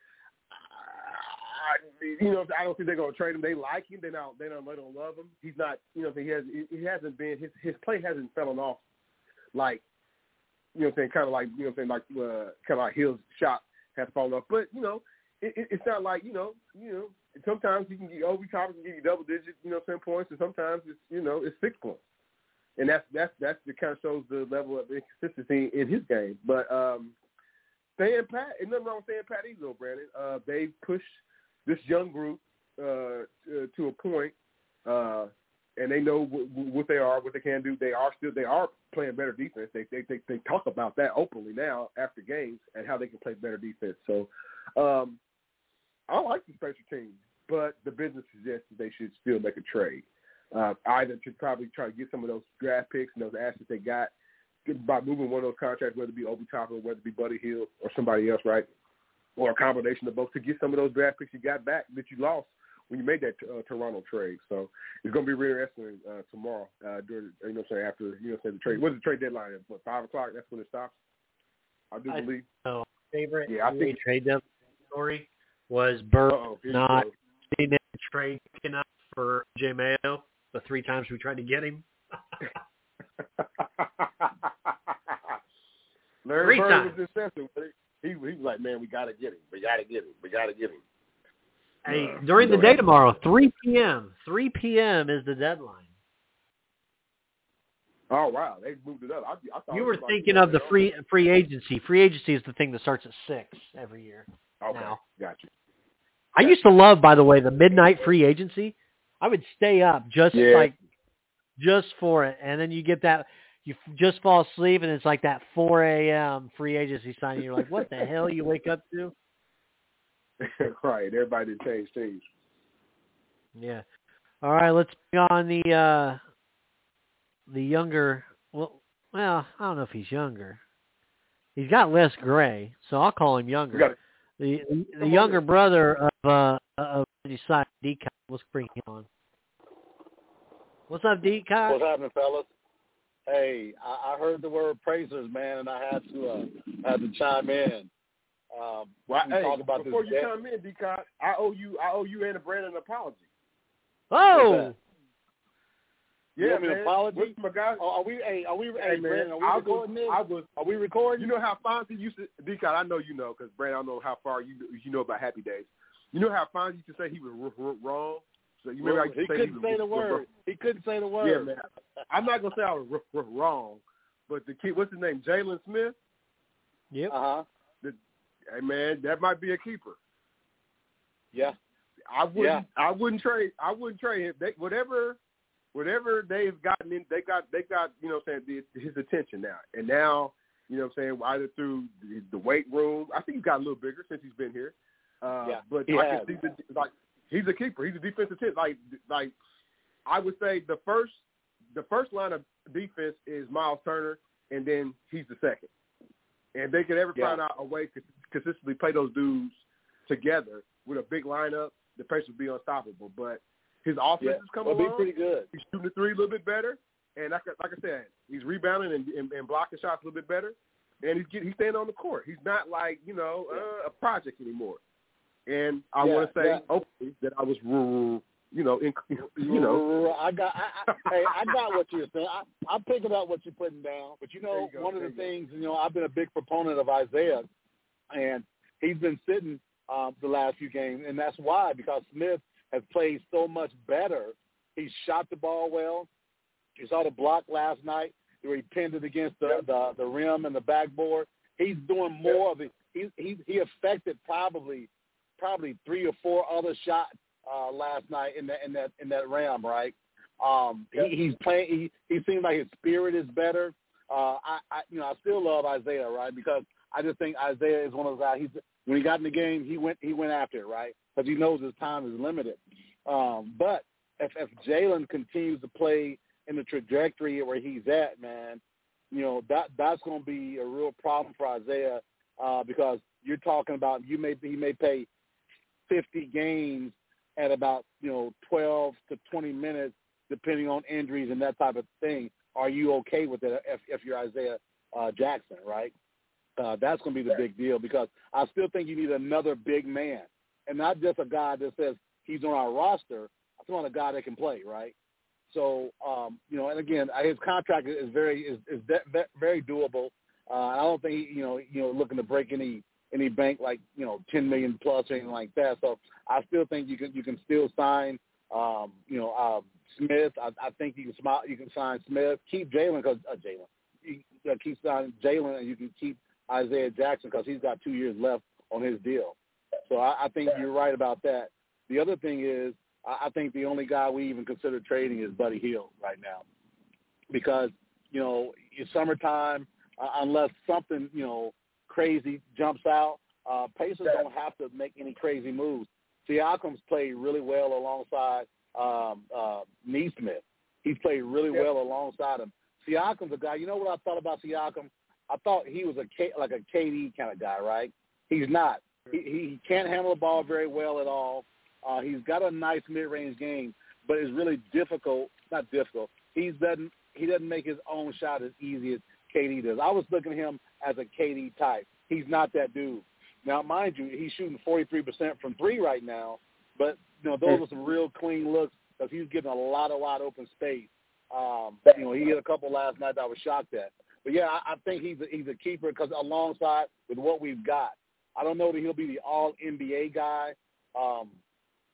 You know, I don't think they're going to trade him. They like him. They don't. They don't. They don't love him. He's not. You know, he has. He hasn't been. His his play hasn't fallen off. Like, you know, what I'm saying kind of like you know, what I'm saying like uh, kind of like Hill's shot has fallen off. But you know, it, it, it's not like you know, you know. Sometimes you can get Obi Toppin can give you double digit, you know, ten points, and sometimes it's you know it's six points. and that's that's that's the kind of shows the level of inconsistency in his game. But um, staying pat, and nothing wrong with staying pat either, Brandon. Uh, they pushed this young group uh, to a point, uh, and they know w- w- what they are, what they can do. They are still they are playing better defense. They they they, they talk about that openly now after games and how they can play better defense. So um, I like the special team, but the business suggests that they should still make a trade, uh, either to probably try to get some of those draft picks and those assets they got by moving one of those contracts, whether it be Obi Toppin whether it be Buddy Hield or somebody else, right? Or a combination of both to get some of those draft picks you got back that you lost when you made that uh, Toronto trade. So it's going to be really interesting uh, tomorrow uh, during, you know, what I'm saying after you know, say the trade. What's the trade deadline? What five o'clock? That's when it stops. I do I believe. know. Favorite Yeah, I think- trade deadline story was Burr Uh-oh, here you not being able trade enough for J Mayo the three times we tried to get him. Larry Three Bird times. was incessant. With. He, he was like, man, we got to get him. We got to get him. We got to get him. Hey, Uh, during the day ahead. tomorrow, 3 p.m. 3 p.m. is the deadline. Oh, wow. They moved it up. I, I thought You were was like, thinking of the they all- free free agency. Free agency is the thing that starts at six every year. Okay, now. got you. I used to love, by the way, the midnight free agency. I would stay up just Yeah. like just for it, and then you get that you f- just fall asleep, and it's like that 4 a.m. free agency signing. You're like, what the hell? You wake up to? right. Everybody did change teams. Yeah. All right, let's bring on the uh the younger. Well, well, I don't know if he's younger. He's got less gray, so I'll call him younger. Got the the Come younger brother of uh of Josiah Deacon. Let's bring him on. What's up, Deacon? What's happening, fellas? Hey, I, I heard the word praisers, man, and I had to uh, had to chime in. Um, Well, hey, talk about before this you debt- come in, Deacon, I owe you, I owe you and a Brandon an apology. Oh, You Yeah, owe me an man. apology? What's my guy? Oh, are we? Hey, are we? Hey, Hey, man, Brandon, are we I was, recording this? I was, Are we recording? you know how Fonzie used to, Deacon, I know you know, because Brandon, I don't know how far you you know about Happy Days. You know how Fonzie used to say he was r- r- wrong? So you remember I he couldn't was say the r- r- word. He couldn't say the word. Yeah, word. man. I'm not gonna say I was r- r- wrong, but the kid, what's his name, Jalen Smith? yep. Uh huh. Hey, man, that might be a keeper. Yeah. I wouldn't. Yeah. I wouldn't trade. I wouldn't trade him. They, whatever, whatever they've gotten in, they got. They got. You know, what I'm saying the, his attention now, and now, you know, what I'm saying either through the, the weight room. I think he's got a little bigger since he's been here. Uh, Yeah, but he I can see the, like he's a keeper. He's a defensive tip. Like like I would say the first the first line of defense is Myles Turner, and then he's the second. And they could ever Yeah. find out a way to consistently play those dudes together with a big lineup, the pace would be unstoppable. But his offense Yeah. is coming be along. pretty good. He's shooting the three a little bit better, and like, I- like I said, he's rebounding and, and, and blocking shots a little bit better. And he's get, he's staying on the court. He's not like you know uh, a project anymore. And I Yeah, want to say yeah. openly that I was, you know, in, you know, I got. I, I, hey, I got what you're saying. I, I'm picking up what you're putting down. But you know, you go, one of the you things, you know, I've been a big proponent of Isaiah, and he's been sitting um, the last few games, and that's why because Smith has played so much better. He shot the ball well. You saw the block last night where he pinned it against the the, the rim and the backboard. He's doing more of it. He he he affected probably probably three or four other shots uh, last night in that in that in that ram, right? Um, he, he's playing. He he seems like his spirit is better. Uh, I, I you know I still love Isaiah, right? Because I just think Isaiah is one of those guys. He's when he got in the game, he went he went after it, right? Because he knows his time is limited. Um, but if if Jalen continues to play in the trajectory where he's at, man, you know that that's going to be a real problem for Isaiah uh, because you're talking about you may he may pay 50 games at about you know 12 to 20 minutes depending on injuries and that type of thing. Are you okay with it if, if you're Isaiah uh, Jackson, right? Uh, that's going to be the big deal because I still think you need another big man and not just a guy that says he's on our roster. I still want a guy that can play, right? So, um, you know, and again, his contract is very is, is de- very doable. Uh, I don't think you know you know looking to break any any bank like you know ten million plus or anything like that. So I still think you can you can still sign Um, you know, uh, Smith. I, I think you can smile, you can sign Smith. Keep Jalen because uh, Jalen. Uh, keep signing Jalen, and you can keep Isaiah Jackson because he's got two years left on his deal. So I, I think you're right about that. The other thing is, I, I think the only guy we even consider trading is Buddy Hield right now, because you know it's summertime. Uh, unless something you know crazy jumps out, uh, Pacers don't have to make any crazy moves. Siakam's played really well alongside um, uh, Nesmith. He's played really Yeah. well alongside him. Siakam's a guy. You know what I thought about Siakam? I thought he was a K, like a KD kind of guy, right? He's not. He, he can't handle the ball very well at all. Uh, he's got a nice mid-range game, but it's really difficult. Not difficult. He doesn't. He doesn't make his own shot as easy as KD does. I was looking at him as a KD type. He's not that dude. Now, mind you, he's shooting 43% from three right now, but you know those are some real clean looks because he's getting a lot of wide open space. Um, you know, he hit a couple last night that I was shocked at. But yeah, I, I think he's a, he's a keeper because alongside with what we've got, I don't know that he'll be the All NBA guy um,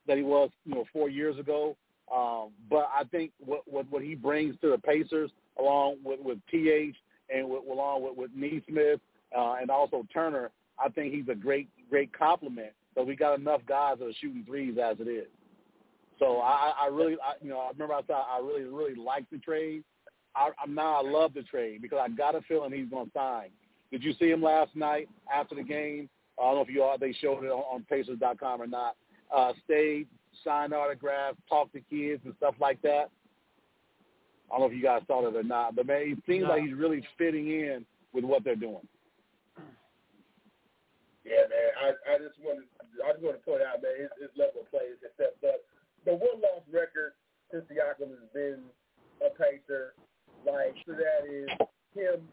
that he was, you know, four years ago. Um, but I think what, what what he brings to the Pacers, along with with Th and with, along with with Nesmith uh, and also Turner, I think he's a great great compliment. So we got enough guys that are shooting threes as it is. So I, I really, I, you know, I remember I thought I really, really liked the trade. I, I'm now I love the trade because I got a feeling he's going to sign. Did you see him last night after the game? I don't know if you all they showed it on, on Pacers.com or not. Uh, stayed, signed autographs, talked to kids and stuff like that. I don't know if you guys saw that or not, but man, it seems No. like he's really fitting in with what they're doing. Yeah, man. I, I just want to I just want to point out, man, his, his level of play is stepped up. The one loss record since Siakam has been a pacer, like so that is him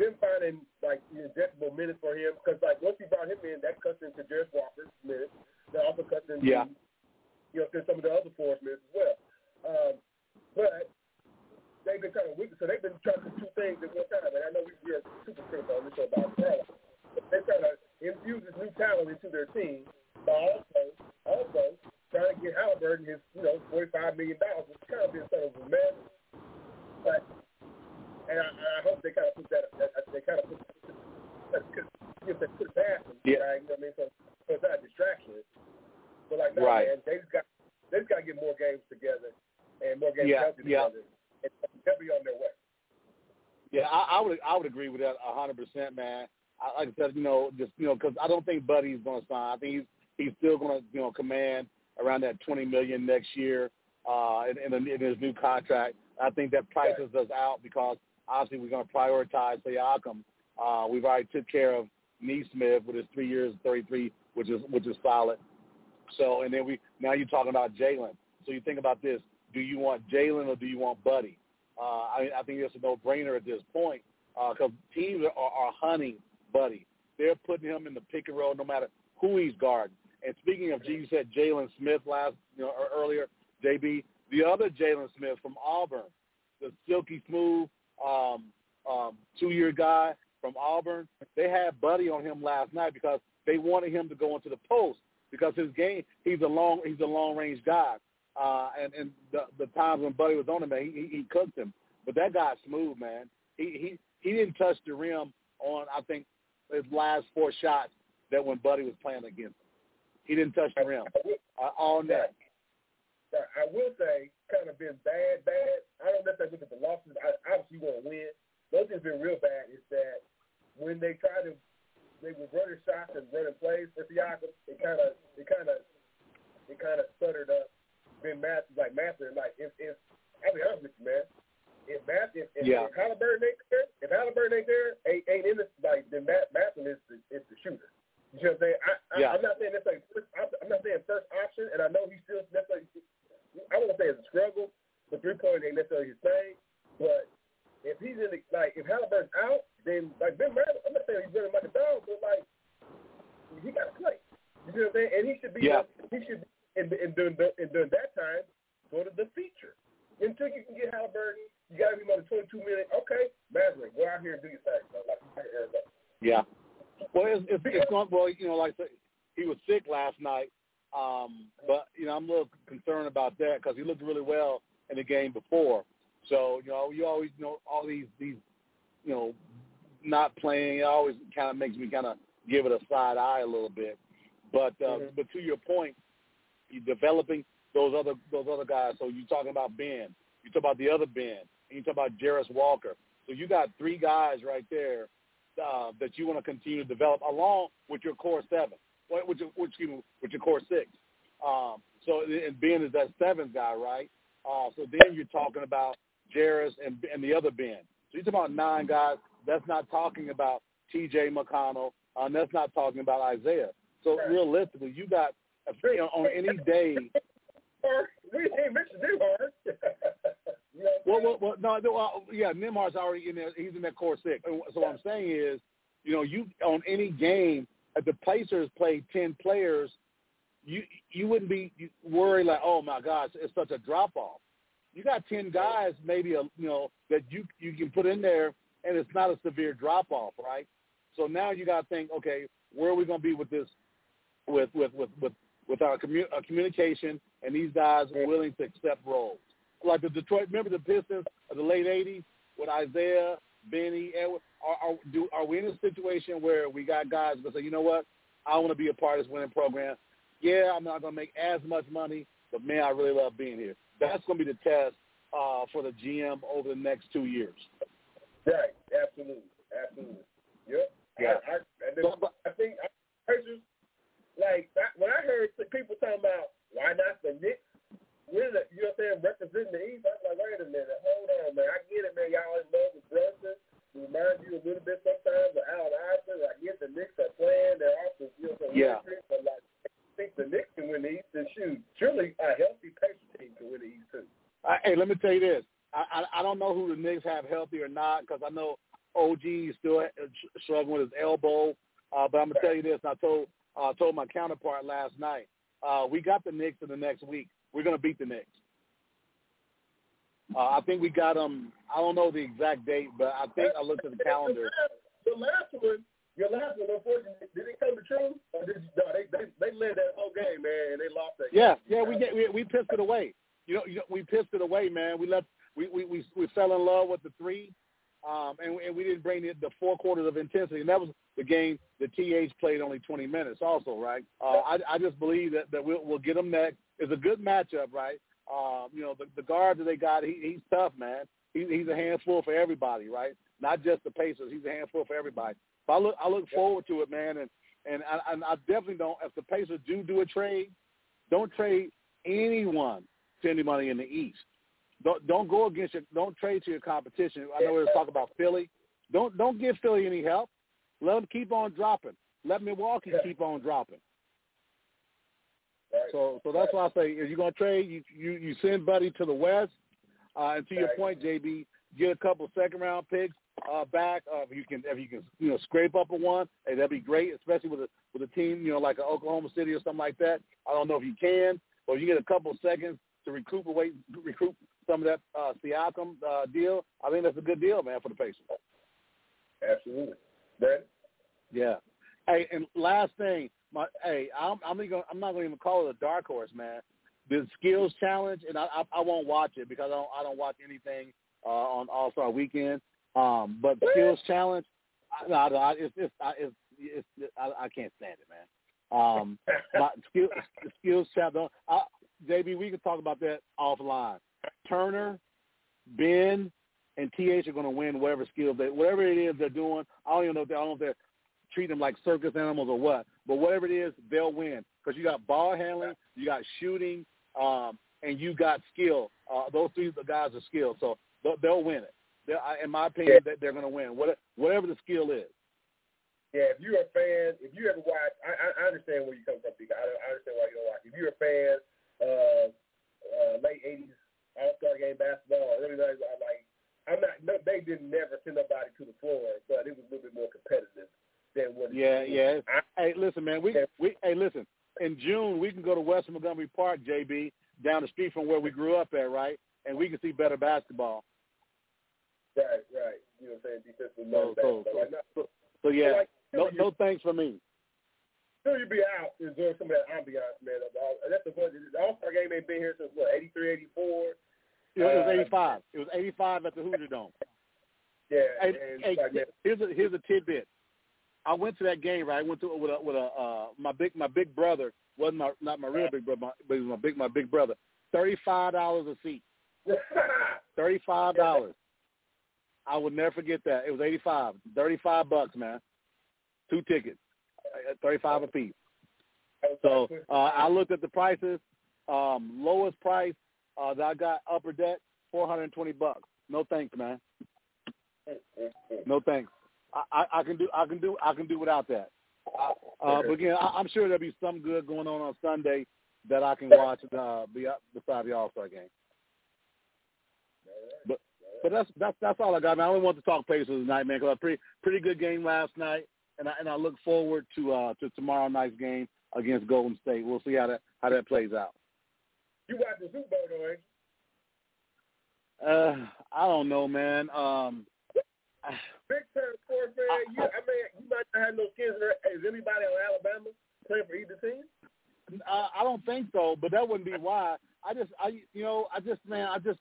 them finding like injectable minutes for him because like once you brought him in, that cuts into Jarace Walker's minutes. That also cuts into Yeah. you know to some of the other force minutes as well. Um, but they've been kind of weak, so they've been trying to do two things at one time. And I know we, we are super critical on this show about Carla, but they're trying to infuse this new talent into their team, but also also trying to get Halliburton his you know forty five million dollars, which kind of been sort of a mess. But and I, I hope they kind of put that, that they kind of put that if they put it past Yeah. right? You know what I mean? So, so it's not a distraction. But like, no, Right. man, they just got they just got to get more games together and more games Yeah, healthy yeah. together, and they'll be on their way. Yeah, I, I would I would agree with that a hundred percent, man. I, like I said, you know, just you know, because I don't think Buddy's going to sign. I think he's he's still going to you know command around that twenty million next year uh, in, in, in his new contract. I think that prices us out because obviously we're going to prioritize Siakam. Uh, we've already took care of Nesmith with his three years, thirty three, which is which is solid. So and then we now you're talking about Jalen. So you think about this: Do you want Jalen or do you want Buddy? Uh, I, I think it's a no-brainer at this point because teams are, are hunting Buddy. They're putting him in the pick and roll no matter who he's guarding. And speaking of, you said Jalen Smith last you know earlier, JB, the other Jalen Smith from Auburn, the silky smooth um, um, two-year guy from Auburn. They had Buddy on him last night because they wanted him to go into the post because his game he's a long he's a long range guy. Uh, and and the the times when Buddy was on him, man, he, he cooked him. But that guy's smooth, man. He he he didn't touch the rim on I think his last four shots that when Buddy was playing against him. He didn't touch the rim uh, all night. I will say, kind of been bad, bad. I don't necessarily look at the losses. I, obviously, you want to win. One thing's been real bad is that when they try to, they were running shots and running plays for Siakam. It kind of, it kind of, it kind of stuttered up. Been math like Mather, like if if I'll be honest with you, man. If Math, if, if, Yeah. if Halliburton ain't there, if Halliburton ain't there, ain't, ain't in this like then Matt Mather is the is the shooter. You know what I'm saying? I, I, Yeah. I'm not saying necessarily first, op- I'm not saying first option, and I know he's still necessarily. I won't say it's a struggle. The three point ain't necessarily his thing, but if he's in the like if Halliburton's out, then like Ben Mather, I'm not saying he's running like a dog, but like he got to play. You know what I'm saying? And he should be. Yeah. He should be in, in during the, in during that time sort of the feature until you can get Halliburton. You got to be another 22 minutes. Okay, Maverick, go out here and do your thing. bro. Like you said, Arizona. Yeah. Well, it's, it's, it's going. Well, you know, like I said, he was sick last night, um, but you know, I'm a little concerned about that because he looked really well in the game before. So you know, you always you know all these these you know not playing. It always kind of makes me kind of give it a side eye a little bit. But uh, mm-hmm. but to your point, you're developing those other those other guys. So you're talking about Ben. You talk about the other Ben. And you talk about Jarace Walker. So you got three guys right there uh, that you want to continue to develop along with your core seven, which, which excuse me, with your core six. Um, so and Ben is that seventh guy, right? Uh, so then you're talking about Jarace and, and the other Ben. So you're talking about nine guys. That's not talking about T.J. McConnell. Uh, and that's not talking about Isaiah. So realistically, you got you know, on any day. we ain't mentioned Nembhard. well, well, well, no, well, yeah, Nembhard's already in there. He's in that core six. So what I'm saying is, you know, you on any game, if the Pacers play ten players, you you wouldn't be worried like, oh my gosh, it's such a drop off. You got ten guys, maybe a you know that you you can put in there, and it's not a severe drop off, right? So now you got to think, okay, where are we going to be with this, with with with with with our, commu- our communication, and these guys are willing to accept roles. Like the Detroit, remember the Pistons of the late '80s with Isaiah, Benny, Edward. Are, are, do, are we in a situation where we got guys that say, you know what, I want to be a part of this winning program. Yeah, I'm not going to make as much money, but man, I really love being here. That's going to be the test uh, for the GM over the next two years. Right. Absolutely. Absolutely. Yep. Yeah. I, I, then I think Pacers, like when I heard people talking about why not the Knicks, the, you know what I'm saying, representing the East. I was like, wait a minute, hold on, man. I get it, man. Y'all in love with Brunson. It reminds you a little bit sometimes of Allen Iverson. I get the Knicks are playing. They're also, you know, some yeah. Country, but like, I think the Knicks can win the East. And shoot, surely a healthy Pacers team can win the East too. Uh, hey, let me tell you this. I, I don't know who the Knicks have healthy or not because I know OG is still uh, struggling with his elbow. Uh, but I'm gonna tell you this. I told uh, told my counterpart last night. Uh, we got the Knicks in the next week. We're gonna beat the Knicks. Uh, I think we got them. I don't know the exact date, but I think I looked at the calendar. The last one, your last one, unfortunately, did it come to true? Or did you, no, they they they led that whole game, man, and they lost that. Yeah, game. yeah, we get we, we pissed it away. You know, you know, we pissed it away, man. We left. We we we, we fell in love with the three um, and, and we didn't bring the, the four quarters of intensity. And that was the game the TH played only 20 minutes also, right? Uh, I, I just believe that, that we'll, we'll get them next. It's a good matchup, right? Um, you know, the, the guard that they got, he, he's tough, man. He, he's a handful for everybody, right? Not just the Pacers. He's a handful for everybody. But I look, I look forward to it, man. And and I, and I definitely don't. If the Pacers do do a trade, don't trade anyone to anybody in the East. Don't don't go against your don't trade to your competition. I know we were talking about Philly. Don't don't give Philly any help. Let them keep on dropping. Let Milwaukee yeah. keep on dropping. Right. So so that's why I say if you're gonna trade, you you, you send Buddy to the West. Uh, and to your point, JB, get a couple second round picks uh, back. Uh, if you can if you can you know scrape up a one, hey, that'd be great, especially with a with a team you know like a Oklahoma City or something like that. I don't know if you can, but if you get a couple seconds to recuperate recoup some of that uh, Siakam uh, deal, I think that's a good deal, man, for the Pacers. Absolutely. Ben? Yeah. Hey, and last thing, my hey, I'm I'm, gonna, I'm not going to even call it a dark horse, man. The skills challenge, and I, I I won't watch it because I don't I don't watch anything uh, on All Star Weekend. Um, but the skills challenge, I, I, it's it's I, it's, it's I, I can't stand it, man. Um, my skill, skills challenge. I, JB, we can talk about that offline. Turner, Ben, and TH are going to win whatever skills they, whatever it is they're doing. I don't even know if they, I don't know if they're treating them like circus animals or what, but whatever it is, they'll win because you got ball handling, you got shooting, um, and you got skill. Uh, those three guys are skilled, so they'll, they'll win it. They're, in my opinion, yeah. they're going to win whatever the skill is. Yeah, if you're a fan, if you ever watch, I, I understand where you come from, because I, I understand why you don't watch. If you're a fan of uh, late '80s all Star game basketball. Really, I'm like, I'm not. No, they didn't never send nobody to the floor, but it was a little bit more competitive than what. Yeah, yeah. I, hey, listen, man. We we hey, listen. In June, we can go to West Montgomery Park, JB, down the street from where we grew up at, right? And we can see better basketball. Right, right. You know what I'm saying? Defensive so, so, so, so, so, yeah. Like, no, no thanks for me. Soon you be out enjoying some of that ambiance, man. That's the the All Star game ain't been here since what 83, 84. It was uh, 85. It was 85 at the Hoosier Dome. Yeah. And, and, and like, here's a here's a tidbit. I went to that game. Right, I went to with a with a uh, my big my big brother wasn't my not my real big brother, my, but he was my big my big brother. Thirty five dollars a seat. Thirty five dollars. I would never forget that. It was eighty five. Thirty five bucks, man. Two tickets. Thirty five a piece. So uh, I looked at the prices. Um, lowest price uh, that I got upper deck, four hundred and twenty bucks. No thanks, man. No thanks. I, I, I can do I can do I can do without that. Uh, but again, I, I'm sure there'll be some good going on on Sunday that I can watch uh, beside the All Star game. But but that's that's that's all I got. Man. I only want to talk Pacers tonight, man, because a pretty pretty good game last night, and I and I look forward to uh to tomorrow night's game against Golden State. We'll see how that how that plays out. You watch the Super Bowl, though? Uh, I don't know, man. Um, Big time sports fan. You, I mean, you might not have no kids. Is anybody on Alabama playing for either team? Uh, I don't think so, but that wouldn't be why. I just, I, you know, I just, man, I just,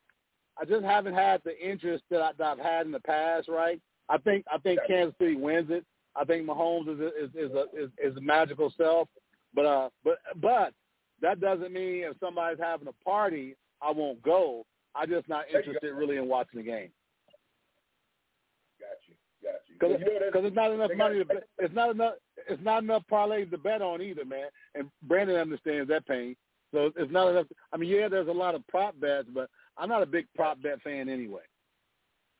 I just haven't had the interest that, I, that I've had in the past. Right? I think, I think Kansas City wins it. I think Mahomes is is is a, is, is a magical self, but uh, but but that doesn't mean if somebody's having a party, I won't go. I'm just not interested really in watching the game. Got you. Got you. Because you know, it's not enough money to bet. It's not enough. It's not enough parlays to bet on either, man. And Brandon understands that pain. So it's not enough. I mean, yeah, there's a lot of prop bets, but I'm not a big prop bet fan anyway.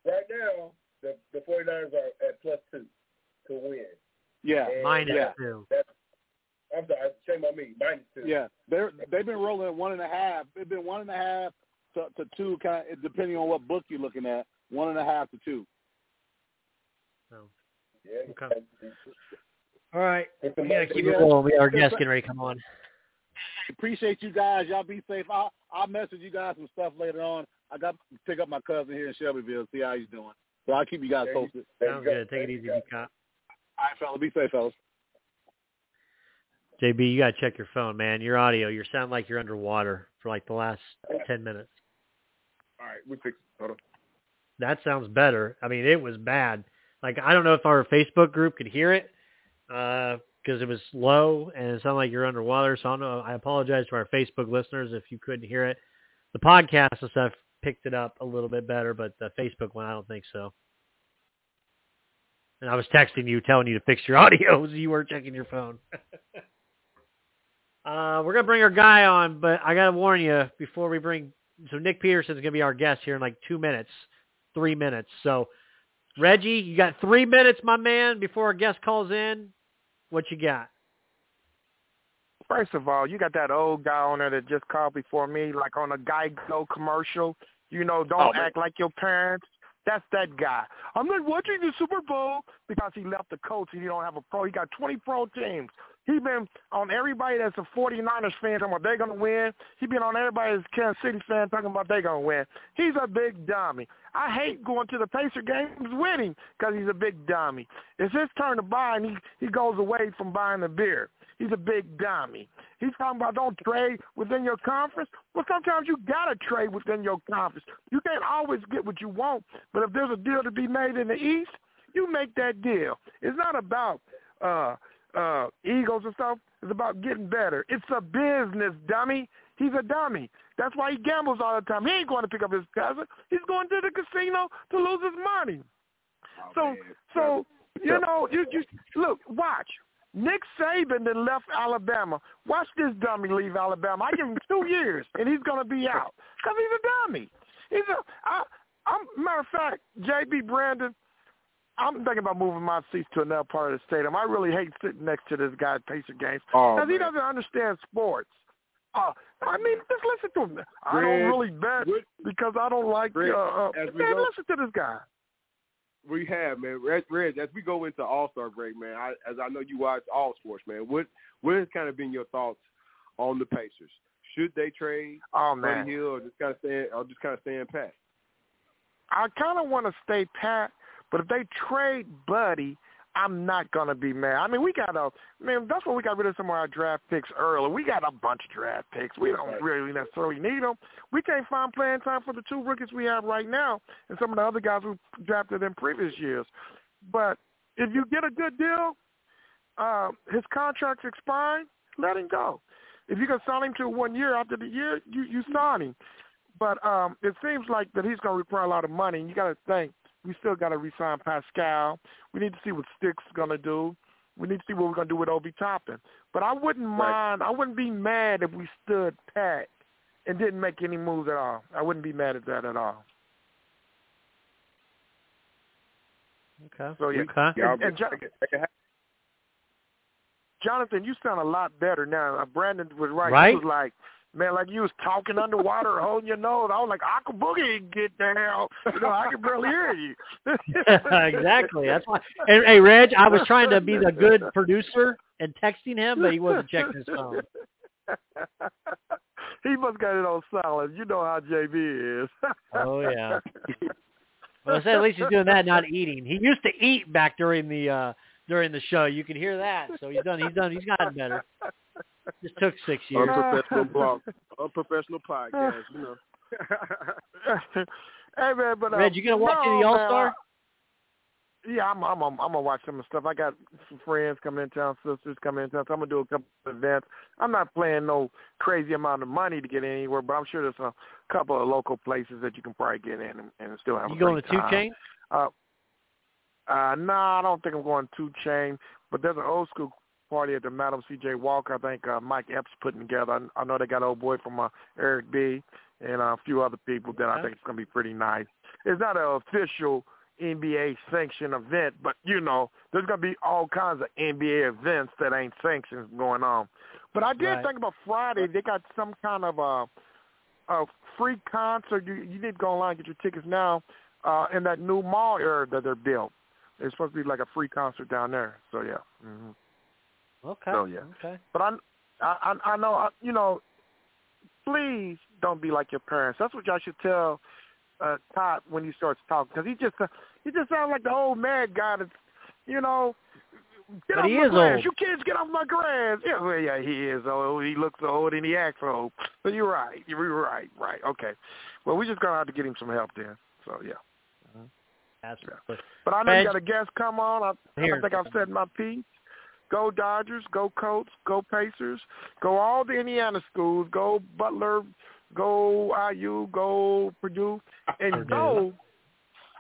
Right now, the the 49ers are at plus two to win. Yeah, and minus yeah. two. I'm sorry, shame on me. Minus two. Yeah, they're they've been rolling at one and a half. They've been one and a half to, to two, kind of depending on what book you're looking at. One and a half to two. So, yeah. Okay. All right. We gotta keep it going. We got our guests getting ready to come on. Appreciate you guys. Y'all be safe. I'll I'll message you guys some stuff later on. I got to pick up my cousin here in Shelbyville, see how he's doing. So I'll keep you guys posted. Sounds good. Take it easy, B Cop. All right, fella. Be safe, fellas. JB, you gotta check your phone, man. Your audio, you sound like you're underwater for like the last ten minutes. All right, we fix it. Hold on. That sounds better. I mean, it was bad. Like I don't know if our Facebook group could hear it because uh, it was low and it sounded like you're underwater. So I don't know. I apologize to our Facebook listeners if you couldn't hear it. The podcast and stuff picked it up a little bit better, but the Facebook one, I don't think so. And I was texting you, telling you to fix your audio, so you weren't checking your phone. uh, we're gonna bring our guy on, but I gotta warn you before we bring. So Nick Peterson's gonna be our guest here in like two minutes, three minutes. So Reggie, you got three minutes, my man, before our guest calls in. What you got? First of all, you got that old guy on there that just called before me, like on a Geico commercial. You know, don't oh, act like your parents. That's that guy. I'm not watching the Super Bowl because he left the coach and he don't have a pro. He got 20 pro teams. He been on everybody that's a 49ers fan talking about they're going to win. He been on everybody that's Kansas City fan talking about they're going to win. He's a big dummy. I hate going to the Pacer games winning because he's a big dummy. It's his turn to buy and he, he goes away from buying the beer. He's a big dummy. He's talking about don't trade within your conference. Well, sometimes you got to trade within your conference. You can't always get what you want, but if there's a deal to be made in the East, you make that deal. It's not about uh, uh, egos and stuff. It's about getting better. It's a business, dummy. He's a dummy. That's why he gambles all the time. He ain't going to pick up his cousin. He's going to the casino to lose his money. Oh, so, man. so you know, you you look, watch. Nick Saban then left Alabama. Watch this dummy leave Alabama. I give him two years, and he's going to be out because he's a dummy. He's a. I, I'm matter of fact, JB Brandon. I'm thinking about moving my seats to another part of the stadium. I really hate sitting next to this guy at Pacer games because oh, he doesn't understand sports. Uh, I mean, just listen to him. I don't really bet because I don't like. Red, uh, uh, man, go, listen to this guy we have, man. Reg, as we go into All Star break, man, I, as I know you watch all sports, man. What what has kind of been your thoughts on the Pacers? Should they trade oh, man. Buddy Hield or just kind of stay or just kind of stay in pat? I kind of want to stay pat, but if they trade Buddy, I'm not gonna be mad. I mean, we got a man. That's why we got rid of some of our draft picks early. We got a bunch of draft picks. We don't really necessarily need them. We can't find playing time for the two rookies we have right now, and some of the other guys who drafted in previous years. But if you get a good deal, uh, his contract's expiring. Let him go. If you can sign him to one year after the year, you you sign him. But um, it seems like that he's going to require a lot of money. And you got to think we still got to resign Pascal. We need to see what Stick's going to do. We need to see what we're going to do with Obi Toppin. But I wouldn't Right. mind. I wouldn't be mad if we stood pat and didn't make any moves at all. I wouldn't be mad at that at all. Okay. So yeah, Okay. Yeah, And- and Jo- that can- that can happen. Jonathan, you sound a lot better now. Uh, Brandon was right. Right? He was like, man, like you was talking underwater, holding your nose. I was like, Aqua Boogie, get down. You know, I can barely hear you. exactly. That's why. And hey, Reg, I was trying to be the good producer and texting him, but he wasn't checking his phone. he must got it on silent. You know how JB is. Oh yeah. Well, said at least he's doing that, not eating. He used to eat back during the uh during the show. You can hear that. So he's done. He's done. He's gotten better. Just took six years. Unprofessional blog, unprofessional podcast. You know. hey man, but uh, Reg, you gonna watch no, any All Star? Yeah, I'm. I'm. I'm, I'm gonna watch some of the stuff. I got some friends coming in town, sisters coming in town. So I'm gonna do a couple of events. I'm not playing no crazy amount of money to get anywhere, but I'm sure there's a couple of local places that you can probably get in and, and still have You a going to Two time. Chain? Uh, uh, no, I don't think I'm going two chain, but there's an old school party at the Madam C.J. Walker. I think uh, Mike Epps putting together. I, I know they got old boy from uh, Eric B. and uh, a few other people that I think it's going to be pretty nice. It's not an official NBA sanctioned event, but you know, there's going to be all kinds of NBA events that ain't sanctioned going on. But I did Right. think about Friday. They got some kind of a, a free concert. You, you need to go online and get your tickets now uh, in that new mall area that they're built. It's supposed to be like a free concert down there. So yeah. hmm Okay. So, yeah. Okay. But I, I, I I know, I, you know, please don't be like your parents. That's what y'all should tell uh, Todd when he starts talking, because he just uh, he just sounds like the old mad guy that's, you know, get But off he my is grass. old. You kids get off my grass. Yeah, well, yeah, he is old. He looks old and he acts old. So you're right. You're right. Right. Okay. Well, we just gonna have to get him some help then. So yeah. Absolutely. But I know you got a guest come on. I. I think I've said my piece. Go Dodgers, go Colts, go Pacers, go all the Indiana schools, go Butler, go IU, go Purdue, and go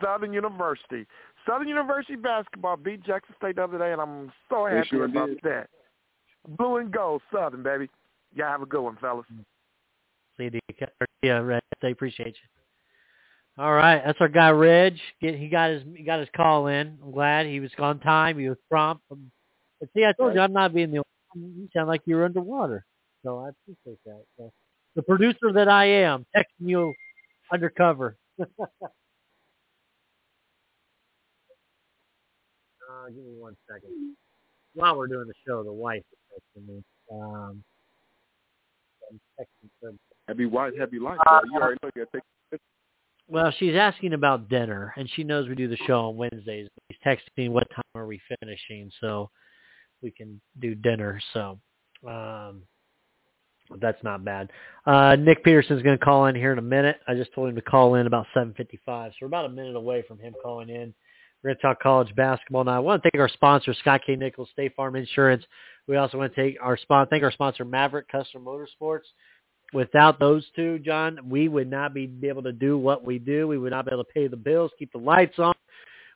Southern University. Southern University basketball beat Jackson State the other day, and I'm so happy sure about did. that. Blue and gold, Southern, baby. Y'all have a good one, fellas. CD. Yeah, Reg. They appreciate you. All right, that's our guy Reg. Get he got his he got his call in. I'm glad he was on time. He was prompt. But see, I told you I'm not being the. only You sound like you're underwater, so I appreciate that. So, the producer that I am, texting you undercover. uh, give me one second. While we're doing the show, the wife is texting me. Um, I'm texting her. Happy wife, happy life. bro. You already know you gotta take. Well, she's asking about dinner, and she knows we do the show on Wednesdays. She's texting me what time are we finishing, so we can do dinner. So um, that's not bad. Uh, Nick Peterson's going to call in here in a minute. I just told him to call in about 7:55, so we're about a minute away from him calling in. We're going to talk college basketball now. I want to thank our sponsor, Scott K. Nichols, State Farm Insurance. We also want to take our spon- thank our sponsor, Maverick Custom Motorsports. Without those two, John, we would not be able to do what we do. We would not be able to pay the bills, keep the lights on.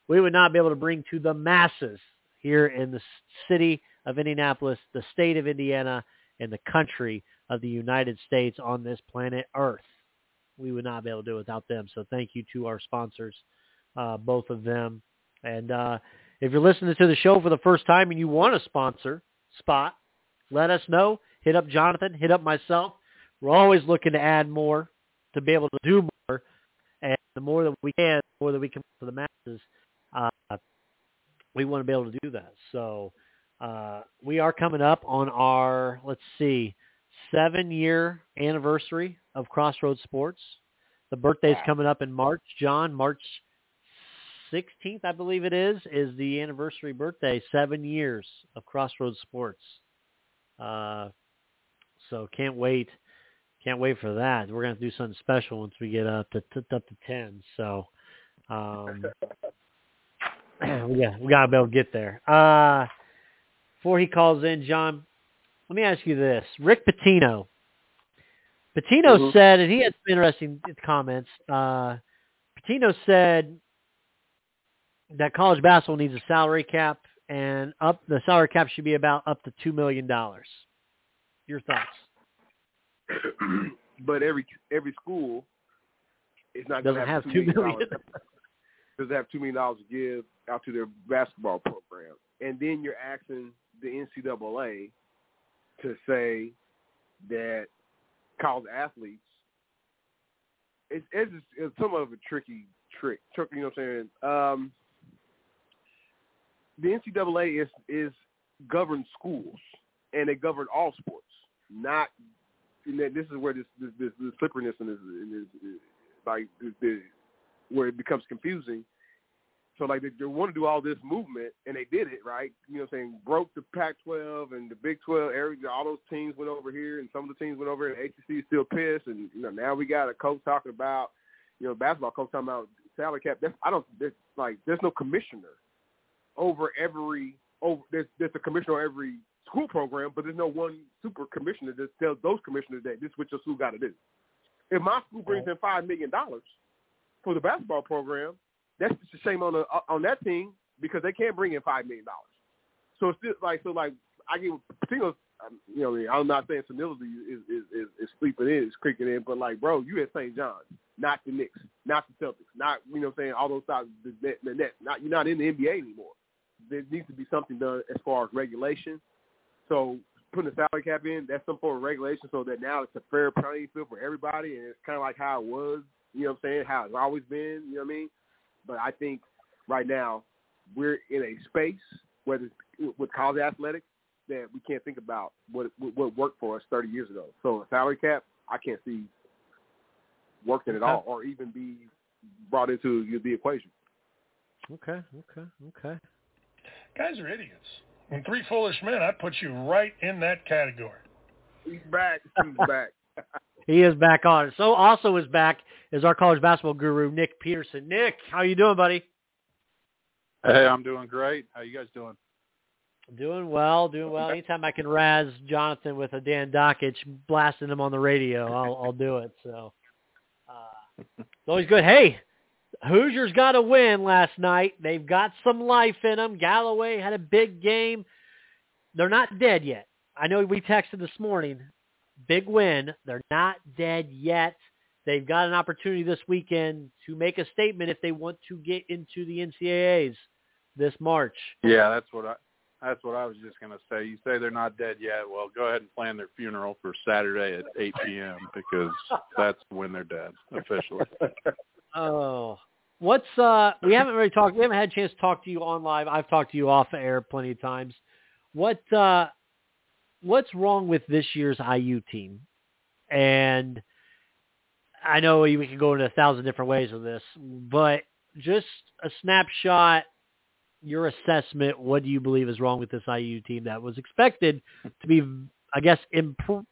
We would not be able to bring to the masses here in the city of Indianapolis, the state of Indiana, and the country of the United States on this planet Earth. We would not be able to do it without them. So thank you to our sponsors, uh, both of them. And uh, if you're listening to the show for the first time and you want a sponsor spot, let us know. Hit up Jonathan. Hit up myself. We're always looking to add more, to be able to do more, and the more that we can, the more that we can for the masses, we want to be able to do that. So uh, we are coming up on our, let's see, seven-year anniversary of Crossroads Sports. The birthday birthday's coming up in March, John, March 16th, I believe it is, is the anniversary birthday, seven years of Crossroads Sports. Uh, so can't wait, can't wait for that. We're gonna do something special once we get up to, to up to 10. So, um, yeah, we gotta be able to get there. Uh, before he calls in, John, let me ask you this: Rick Pitino. Pitino Mhm. said, and he had some interesting comments. Uh, Pitino said that college basketball needs a salary cap, and up the salary cap should be about up to two million dollars. Your thoughts? but every every school is not going to have $2 two million million. doesn't have two million dollars to give out to their basketball program, and then you're asking the NCAA to say that college athletes. It's it's, it's somewhat of a tricky trick. trick you know what I'm saying? Um, the NCAA is is govern schools, and they govern all sports, not. And this is where this this this, this slipperiness and this, is, is like the, the where it becomes confusing. So like they, they want to do all this movement, and they did it right. You know, what I'm saying broke the Pac-12 and the Big 12. Every all those teams went over here, and some of the teams went over. And ACC is still pissed, and you know now we got a coach talking about, you know, basketball coach talking about salary cap. That's, I don't. There's like there's no commissioner over every over. There's there's a commissioner over every school program, but there's no one super commissioner that tells those commissioners that this is what your school got to do. If my school brings in five million dollars for the basketball program, that's just a shame on the on that team because they can't bring in five million dollars. So it's just like so like I get Pitino's um, you know I'm not saying senility is is, is is sleeping in, is creaking in, but like bro, you at St. John's, not the Knicks, not the Celtics, not you know saying all those sides the net, the net. Not you're not in the NBA anymore. There needs to be something done as far as regulation. So putting a salary cap in, that's some form of regulation so that now it's a fair playing field for everybody and it's kind of like how it was, you know what I'm saying, how it's always been, you know what I mean? But I think right now we're in a space, whether it's with college athletics, that we can't think about what what worked for us 30 years ago. So a salary cap, I can't see working at all, or even be brought into the equation. Okay, okay, okay. Guys are idiots. And three foolish men, I'd put you right in that category. He's back. He's back. He is back on. So also is back is our college basketball guru Nick Peterson. Nick, how you doing, buddy? Hey, I'm doing great. How you guys doing? Doing well, doing well. Anytime I can razz Jonathan with a Dan Dakich blasting him on the radio, I'll I'll do it. So uh, it's always good. Hey, Hoosiers got a win last night. They've got some life in them. Galloway had a big game. They're not dead yet. I know we texted this morning. Big win. They're not dead yet. They've got an opportunity this weekend to make a statement if they want to get into the NCAAs this March. Yeah, that's what I that's what I was just gonna say. You say they're not dead yet. Well, go ahead and plan their funeral for Saturday at 8 p.m. because that's when they're dead officially. Oh, what's uh? We haven't really talked. We haven't had a chance to talk to you on live. I've talked to you off air plenty of times. What uh? What's wrong with this year's IU team? And I know we can go into a thousand different ways with this, but just a snapshot. Your assessment. What do you believe is wrong with this IU team that was expected to be, I guess, improve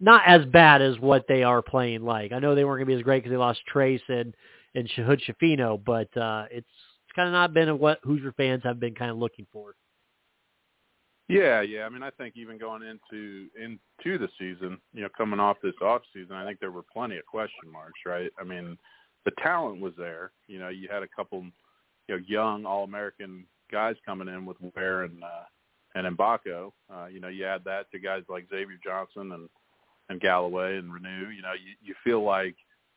not as bad as what they are playing like. I know they weren't going to be as great because they lost Trayce and and Shahud Shafino, but uh, it's it's kind of not been what Hoosier fans have been kind of looking for. Yeah, yeah. I mean, I think even going into into the season, you know, coming off this off season, I think there were plenty of question marks, right? I mean, the talent was there. You know, you had a couple, you know, young All American guys coming in with Ware and uh, and Mgbako. Uh, you know, you add that to guys like Xavier Johnson and and Galloway and Reneau. You know, you you feel like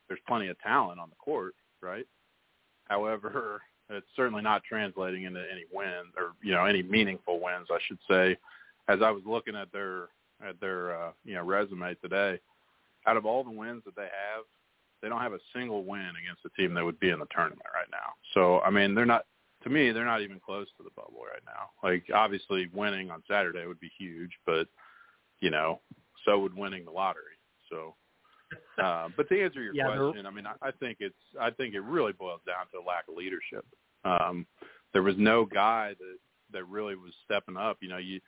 there's plenty of talent on the court, right? However, it's certainly not translating into any wins or you know any meaningful wins, I should say. As I was looking at their at their uh, you know resume today, out of all the wins that they have, they don't have a single win against a team that would be in the tournament right now. So I mean, they're not to me, they're not even close to the bubble right now. Like obviously, winning on Saturday would be huge, but you know, so would winning the lottery. So uh, but to answer your Yeah, question, I mean, I, I think it's I think it really boils down to a lack of leadership. Um, there was no guy that that really was stepping up. You know, you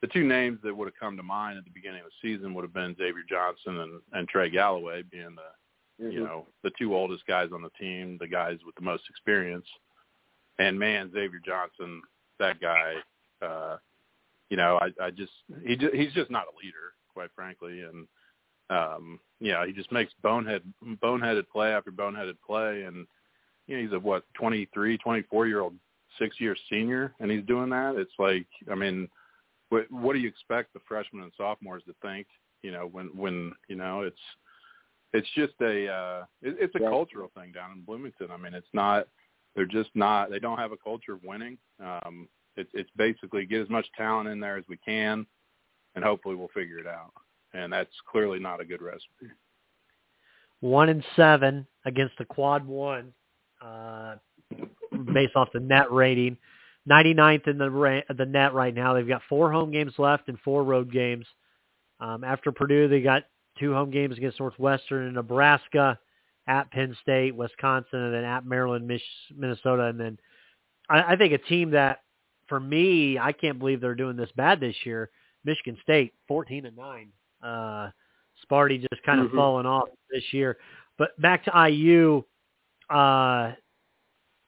the two names that would have come to mind at the beginning of the season would have been Xavier Johnson and, and Trey Galloway being the you know the two oldest guys on the team, the guys with the most experience. And man, Xavier Johnson, that guy, uh, you know, I, I just he he's just not a leader, quite frankly, and um, yeah, he just makes bonehead boneheaded play after boneheaded play, and you know he's a what twenty three, twenty four year old six year senior, and he's doing that. It's like, I mean, what what do you expect the freshmen and sophomores to think? You know, when when you know it's it's just a uh, it, it's a Yeah. cultural thing down in Bloomington. I mean, it's not they're just not they don't have a culture of winning. Um, it's it's basically get as much talent in there as we can, and hopefully we'll figure it out. And that's clearly not a good recipe. one and seven against the quad one, uh, based off the net rating. 99th in the ra- the net right now. They've got four home games left and four road games. Um, after Purdue, they got two home games against Northwestern and Nebraska, at Penn State, Wisconsin, and then at Maryland, Mich- Minnesota, and then I, I think a team that, for me, I can't believe they're doing this bad this year. Michigan State, 14 and nine. Uh, Sparty just kind of Mhm. fallen off this year. But back to IU, uh,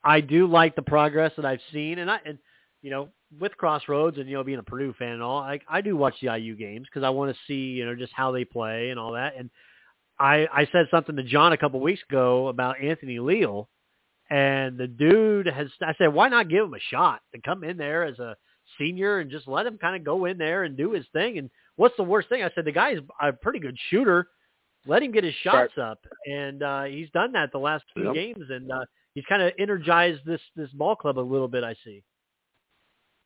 I do like the progress that I've seen, and I and you know with Crossroads and you know being a Purdue fan and all, I I do watch the IU games because I want to see you know just how they play and all that. And I I said something to John a couple weeks ago about Anthony Leal, and the dude has I said why not give him a shot to come in there as a senior and just let him kind of go in there and do his thing. And what's the worst thing? I said the guy's a pretty good shooter. Let him get his shots up, and uh, he's done that the last few Yep. games, and uh, he's kind of energized this this ball club a little bit. I see.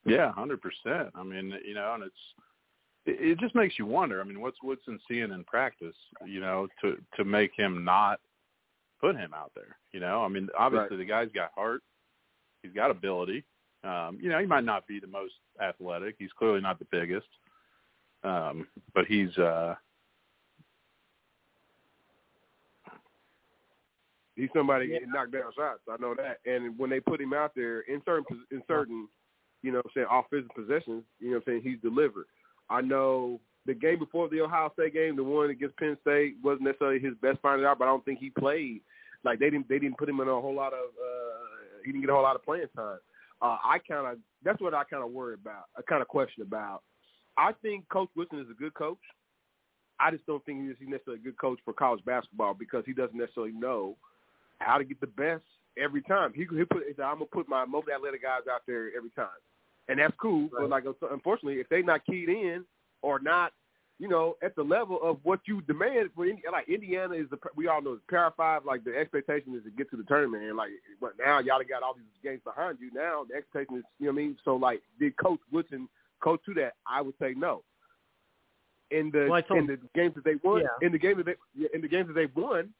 Yeah, hundred percent. I mean, you know, and it's it, it just makes you wonder. I mean, what's Woodson seeing in practice? You know, to to make him not put him out there. You know, I mean, obviously the guy's got heart. He's got ability. Um, you know, he might not be the most athletic. He's clearly not the biggest. Um, but he's uh He's somebody Yeah. getting knocked down shots. I know that. And when they put him out there in certain in certain, you know, what I'm saying offensive possessions, you know, what I'm saying he's delivered. I know the game before the Ohio State game, the one against Penn State, wasn't necessarily his best finding out, but I don't think he played. Like they didn't they didn't put him in a whole lot of uh he didn't get a whole lot of playing time. Uh I kind of that's what I kind of worry about. I kind of question about. I think Coach Woodson is a good coach. I just don't think he's necessarily a good coach for college basketball because he doesn't necessarily know how to get the best every time. He he put he said, I'm gonna put my most athletic guys out there every time, and that's cool. But like uh, unfortunately, if they not keyed in or not, you know, at the level of what you demand for like Indiana is the we all know Power Five. Like the expectation is to get to the tournament, and like but now y'all got all these games behind you. Now the expectation is you know what I mean. So like did Coach Woodson coach to that? I would say no. In the Well, in the games that they won, Yeah. in the games that they in the games that they won,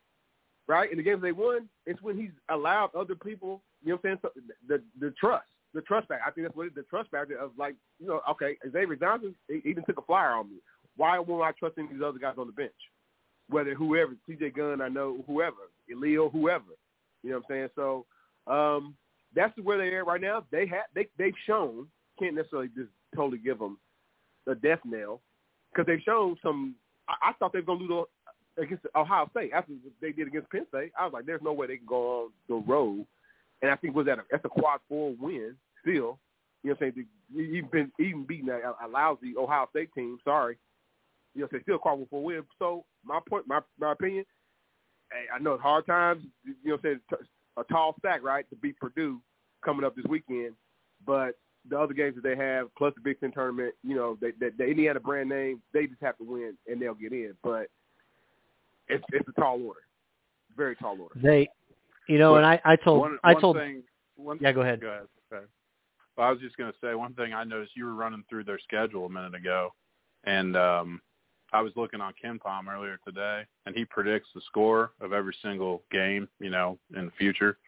right? In the games they won, it's when he's allowed other people, you know what I'm saying? So the the trust, the trust factor. I think that's what it the trust factor of like, you know, okay, Xavier Johnson, he even took a flyer on me. Why won't I trust any of these other guys on the bench? Whether whoever, TJ Gunn, I know whoever, Leo, whoever. You know what I'm saying? So um, that's where they are right now. They have they they've shown can't necessarily just totally give them the death knell because they've shown some. I, I thought they were gonna lose the- against Ohio State after they did against Penn State. I was like, there's no way they can go on the road. And I think was that a, that's a quad four win still. You know saying? You've been even beating a, a lousy Ohio State team. Sorry. You know, what saying still quad four win. So my point, my my opinion. Hey, I know it's hard times. You know, saying a tall stack, right, to beat Purdue coming up this weekend. But the other games that they have, plus the Big Ten tournament, you know, they, they, the Indiana brand name, they just have to win and they'll get in. But it's it's a tall order, very tall order. They, you know, and I I told one, I one told thing one yeah go ahead. Go ahead. Okay. Well, I was just going to say one thing. I noticed you were running through their schedule a minute ago, and um, I was looking on KenPom earlier today, and he predicts the score of every single game. You know, in the future,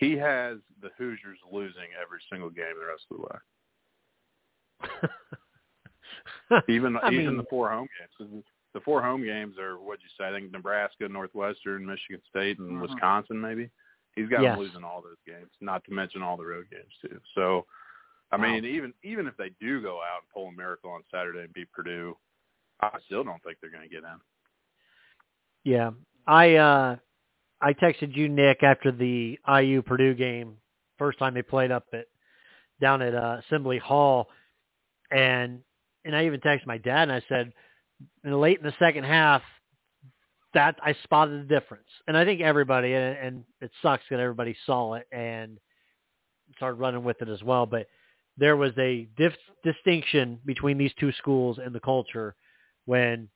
he has the Hoosiers losing every single game the rest of the way. Even I even mean- the four home games. the four home games are what'd you say? I think Nebraska, Northwestern, Michigan State, and Mm-hmm. Wisconsin maybe. He's got Yes. them losing all those games, not to mention all the road games too. So, I Wow. mean, even even if they do go out and pull a miracle on Saturday and beat Purdue, I still don't think they're going to get in. Yeah. I uh I texted you Nick after the IU Purdue game, first time they played up at down at uh, Assembly Hall and and I even texted my dad and I said late in the second half that I spotted the difference. And I think everybody and, and it sucks that everybody saw it and started running with it as well, but there was a dif- distinction between these two schools and the culture when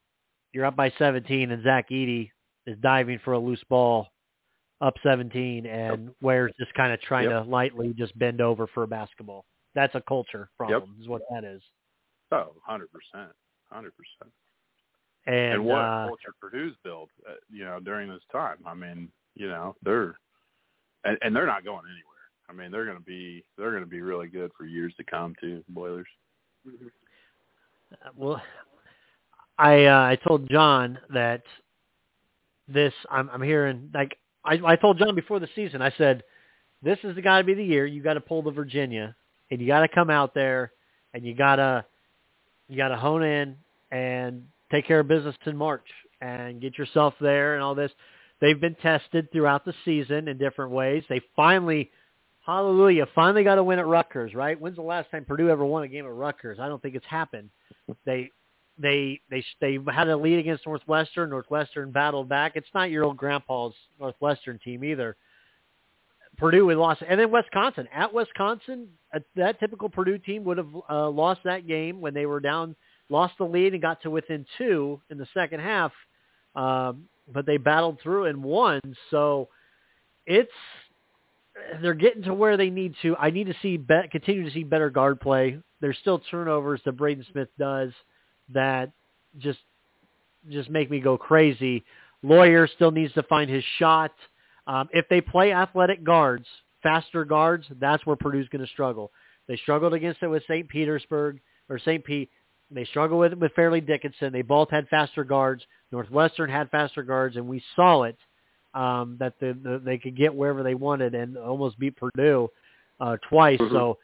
you're up by 17 and Zach Edey is diving for a loose ball up 17 and Ware's just kind of trying Yep. to lightly just bend over for a basketball. That's a culture problem is what that is. Oh, hundred percent, hundred percent. And, And what uh, culture Purdue's built, uh, you know, during this time. I mean, you know, they're and, and they're not going anywhere. I mean, they're going to be they're going to be really good for years to come too. Boilers. well, I uh, I told John that this I'm I'm hearing like I I told John before the season I said this is got to be the year you got to pull the Virginia and you got to come out there and you got to you got to hone in and take care of business in March and get yourself there and all this. They've been tested throughout the season in different ways. They finally, hallelujah, finally got a win at Rutgers, right? When's the last time Purdue ever won a game at Rutgers? I don't think it's happened. They they they they had a lead against Northwestern. Northwestern battled back. It's not your old grandpa's Northwestern team either. Purdue lost, and then Wisconsin at Wisconsin. That typical Purdue team would have uh, lost that game when they were down, lost the lead, and got to within two in the second half. Um, but they battled through and won. So it's they're getting to where they need to. I need to see be, continue to see better guard play. There's still turnovers that Braden Smith does that just just make me go crazy. Loyer still needs to find his shot. Um, if they play athletic guards, faster guards, that's where Purdue's going to struggle. They struggled against it with St. Petersburg or St. Pete. They struggled with it with Fairleigh Dickinson. They both had faster guards. Northwestern had faster guards, and we saw it um, that the, the, they could get wherever they wanted and almost beat Purdue uh, twice. Mhm. So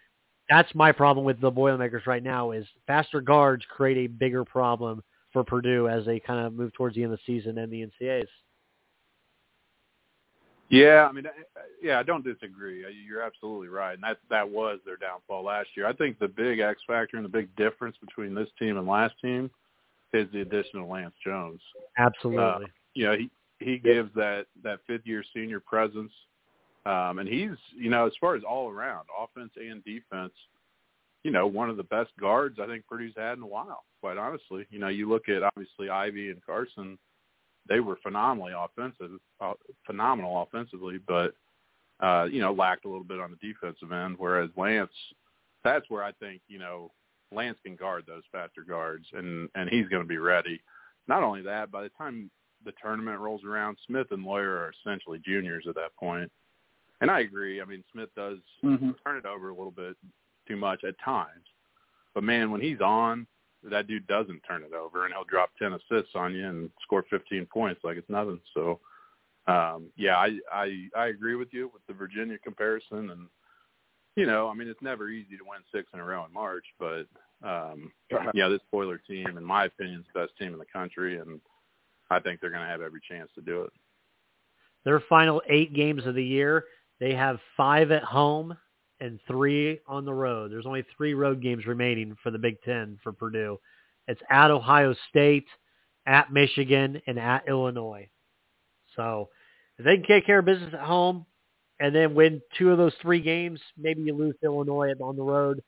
that's my problem with the Boilermakers right now is faster guards create a bigger problem for Purdue as they kind of move towards the end of the season and the NCAAs. Yeah, I mean, I- I- yeah, I don't disagree. Uh, You're absolutely right, and that that was their downfall last year. I think the big X factor and the big difference between this team and last team is the addition of Lance Jones. Absolutely. you know, he he gives that that fifth year senior presence, um, and he's you know as far as all around offense and defense, you know, one of the best guards I think Purdue's had in a while. Quite honestly, you know, you look at obviously Ivey and Carson, they were phenomenally offensive, uh, phenomenal offensively, but uh, you know lacked a little bit on the defensive end. Whereas Lance, that's where I think you know Lance can guard those faster guards, and and he's going to be ready. Not only that, by the time the tournament rolls around, Smith and Loyer are essentially juniors at that point. And I agree. I mean, Smith does Mm-hmm. turn it over a little bit too much at times. But man, when he's on, that dude doesn't turn it over, and he'll drop ten assists on you and score fifteen points like it's nothing. So, um, yeah, I, I I agree with you with the Virginia comparison, and you know, I mean, it's never easy to win six in a row in March, but um, yeah, this Boiler team, in my opinion, is the best team in the country, and I think they're going to have every chance to do it. Their final eight games of the year, they have five at home and three on the road. There's only three road games remaining for the Big Ten for Purdue. It's at Ohio State, at Michigan, and at Illinois. So if they can take care of business at home and then win two of those three games, maybe you lose to Illinois on the road.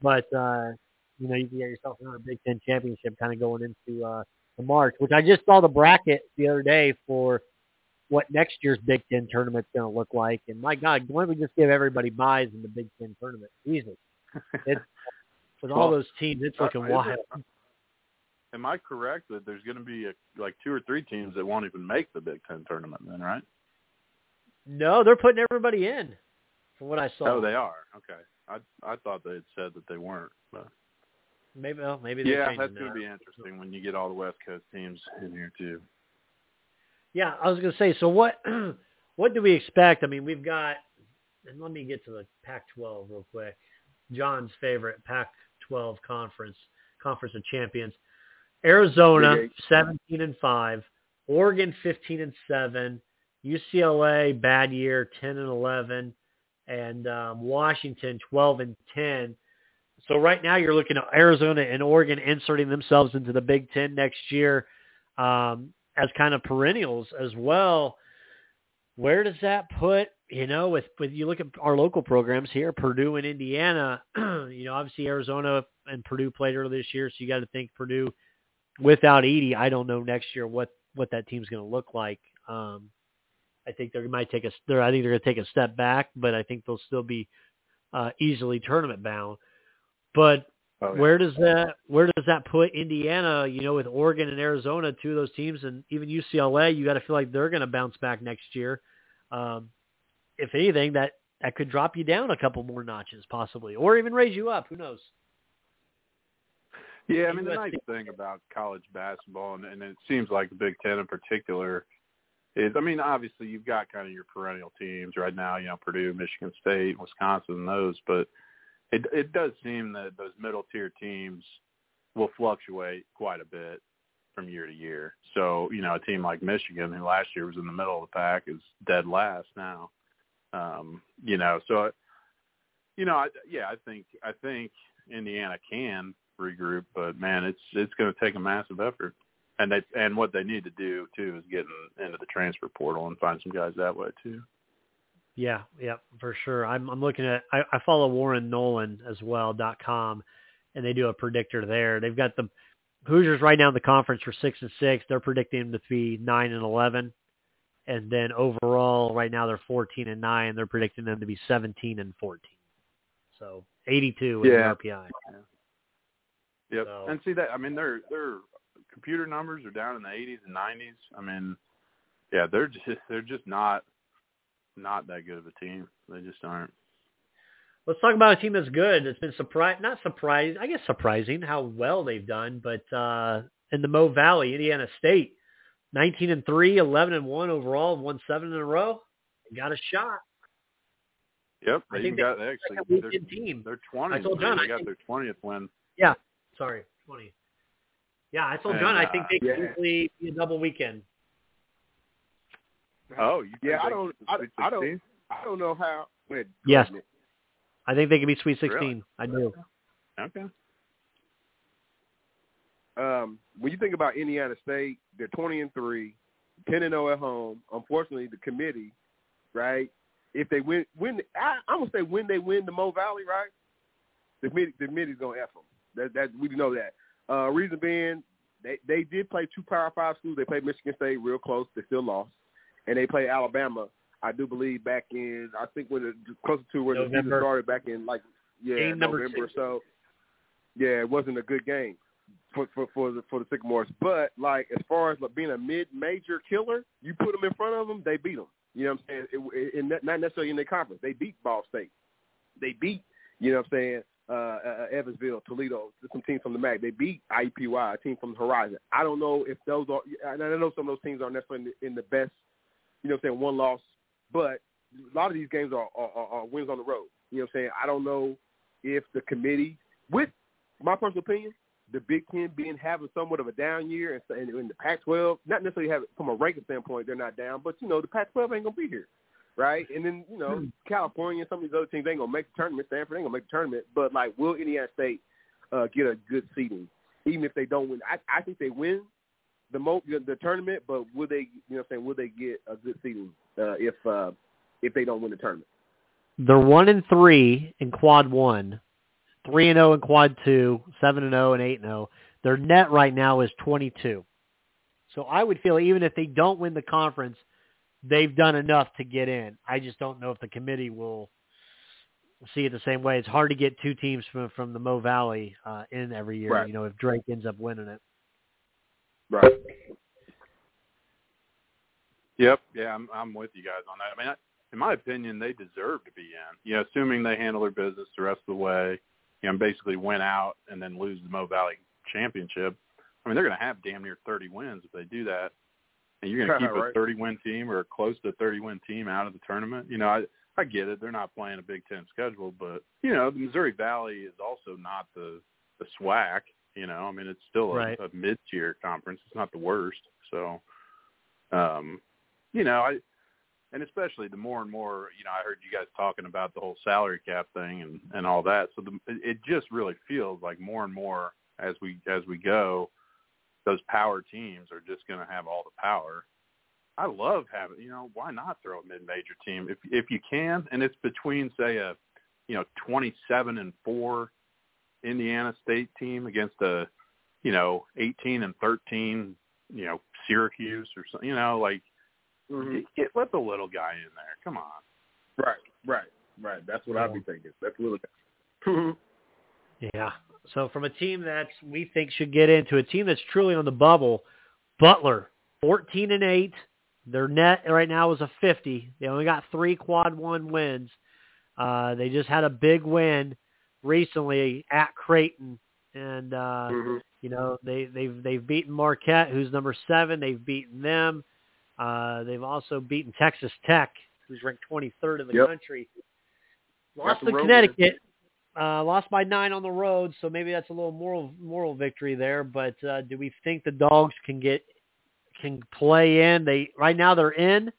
But uh, you know, you can get yourself another Big Ten championship kind of going into uh the March, which I just saw the bracket the other day for what next year's Big Ten tournament's going to look like. And my God, why don't we just give everybody buys in the Big Ten tournament? Jesus, it's with all those teams, it's uh, looking is wild. it- Am I correct that there's going to be a, like two or three teams that won't even make the Big Ten tournament then, right? No, they're putting everybody in, from what I saw. Oh, they are. Okay. I I thought they had said that they weren't, but Maybe well, maybe they yeah, that's going to be interesting when you get all the West Coast teams in here too. Yeah, I was going to say. So what? what do we expect? I mean, we've got. And let me get to the Pac-12 real quick. John's favorite Pac-12 conference, Conference of Champions. Arizona, Big 17 and five. Oregon, 15 and seven. UCLA, bad year, 10 and 11, and um, Washington, 12 and 10. So right now you're looking at Arizona and Oregon inserting themselves into the Big Ten next year um, as kind of perennials as well. Where does that put, you know, with, with you look at our local programs here, Purdue and Indiana, you know, obviously Arizona and Purdue played earlier this year, so you got to think Purdue without Edey, I don't know next year what, what that team's going to look like. Um, I think they might take a, they're, I think they're going to take a step back, but I think they'll still be uh, easily tournament bound. But Oh, yeah. where does that where does that put Indiana? You know, with Oregon and Arizona, two of those teams, and even UCLA, you got to feel like they're going to bounce back next year. Um, if anything, that that could drop you down a couple more notches, possibly, or even raise you up. Who knows? Yeah, I mean the nice thing about college basketball, and, and it seems like the Big Ten in particular, is I mean obviously you've got kind of your perennial teams right now, you know Purdue, Michigan State, Wisconsin, and those, but it it does seem that those middle tier teams will fluctuate quite a bit from year to year. So you know a team like Michigan, who last year was in the middle of the pack, is dead last now. Um, you know, so you know, I, yeah, I think I think Indiana can regroup, but man, it's it's going to take a massive effort. And they and what they need to do too is get in, into the transfer portal and find some guys that way too. Yeah, yeah, for sure. I'm I'm looking at I, I follow Warren Nolan as well dot com, and they do a predictor there. They've got the Hoosiers right now in the conference for six and six. They're predicting them to be nine and eleven, and then overall right now they're fourteen and nine. They're predicting them to be seventeen and fourteen. So eighty two in Yeah. the RPI. Yep. So- And see that I mean their their computer numbers are down in the 80s and 90s. I mean, yeah, they're just they're just not not that good of a team. They just aren't. Let's talk about a team that's good. It's been surprised, not surprised, I guess surprising how well they've done. But uh, in the Mo Valley, Indiana State, 19 and three, 11 and one overall, won seven in a row. Got a shot. Yep. I think even got they Second actually they're, team. they're 20. I told John, they I got think- their 20th win. Yeah, sorry, 20. Yeah, I told And, John I uh, think they yeah. could easily be a double weekend. Oh, you Yeah, I don't- I- I don't- I don't know how. Wait, Yes. I think they could be Sweet 16. Really? I do. Okay. um, when you think about Indiana State, they're 20 and three, 10 and 0 at home. Unfortunately, the committee, right? If they win, when I, I'm gonna say when they win the Mo Valley, right? The committee, the committee's gonna f them. That, that we know that. Uh, reason being, they they did play two Power Five schools. They played Michigan State real close. They still lost, and they played Alabama. I do believe back in I think when it closer to where the season started back in like yeah Game November or six. so. Yeah, it wasn't a good game for for for the for the Sycamores. But like as far as like, being a mid major killer, you put them in front of them, they beat them. You know what I'm saying? It, it, it, not necessarily in their conference. They beat Ball State. They beat you know what I'm saying uh, uh, Evansville, Toledo, some teams from the MAC. They beat IUPUI, a team from the Horizon. I don't know if those are. I know some of those teams aren't necessarily in the, in the best. You know what I'm saying? One loss, but a lot of these games are, are, are, are wins on the road. You know what I'm saying? I don't know if the committee, with my personal opinion, the Big Ten being having somewhat of a down year, and, and in the Pac-12, not necessarily have from a ranking standpoint, they're not down, but you know the Pac-12 ain't gonna be here, right? And then you know California and some of these other teams ain't gonna make the tournament. Stanford ain't gonna make the tournament, but like, will Indiana State uh, get a good seeding, even if they don't win? I, I think they win the mo the tournament, but will they? You know, what I'm saying, will they get a good seeding uh, if uh, if they don't win the tournament? They're one and three in quad one, three and zero in quad two, seven and zero and eight and zero. Their net right now is twenty two. So I would feel even if they don't win the conference, they've done enough to get in. I just don't know if the committee will see it the same way. It's hard to get two teams from from the Mo Valley uh, in every year. Right. You know, if Drake ends up winning it. Right. Yep. Yeah, I'm I'm with you guys on that. I mean, I, in my opinion, they deserve to be in. You know, assuming they handle their business the rest of the way. you know, basically win out and then lose the Mo Valley championship. I mean, they're going to have damn near 30 wins if they do that. And you're going to keep right. a 30 win team or close to a 30 win team out of the tournament. You know, I I get it. They're not playing a Big Ten schedule, but you know, the Missouri Valley is also not the the SWAC. You know, I mean, it's still a, Right. a mid tier conference. It's not the worst. So, um, you know, I and especially the more and more, you know, I heard you guys talking about the whole salary cap thing and and all that. So the, it it just really feels like more and more as we as we go, those power teams are just going to have all the power. I love having, you know, why not throw a mid-major team if if you can, and it's between say a, you know, twenty-seven and four Indiana State team against a, you know, eighteen and thirteen, you know, Syracuse or something, you know, like Mhm. get, get let the little guy in there. Come on. Right, right, right. That's what I'd be thinking. That's what. Mhm. Yeah. So from a team that we think should get into a team that's truly on the bubble, Butler, 14 and 8. Their net right now is a 50. They only got three quad one wins. Uh, they just had a big win recently at Creighton, and uh, Mhm. you know they they've they've beaten Marquette, who's number seven. They've beaten them. Uh, they've also beaten Texas Tech, who's ranked 23rd in the Yep. country. Lost to Connecticut. Uh, lost by nine on the road, so maybe that's a little moral moral victory there. But uh, do we think the dogs can get can play in? They right now they're in,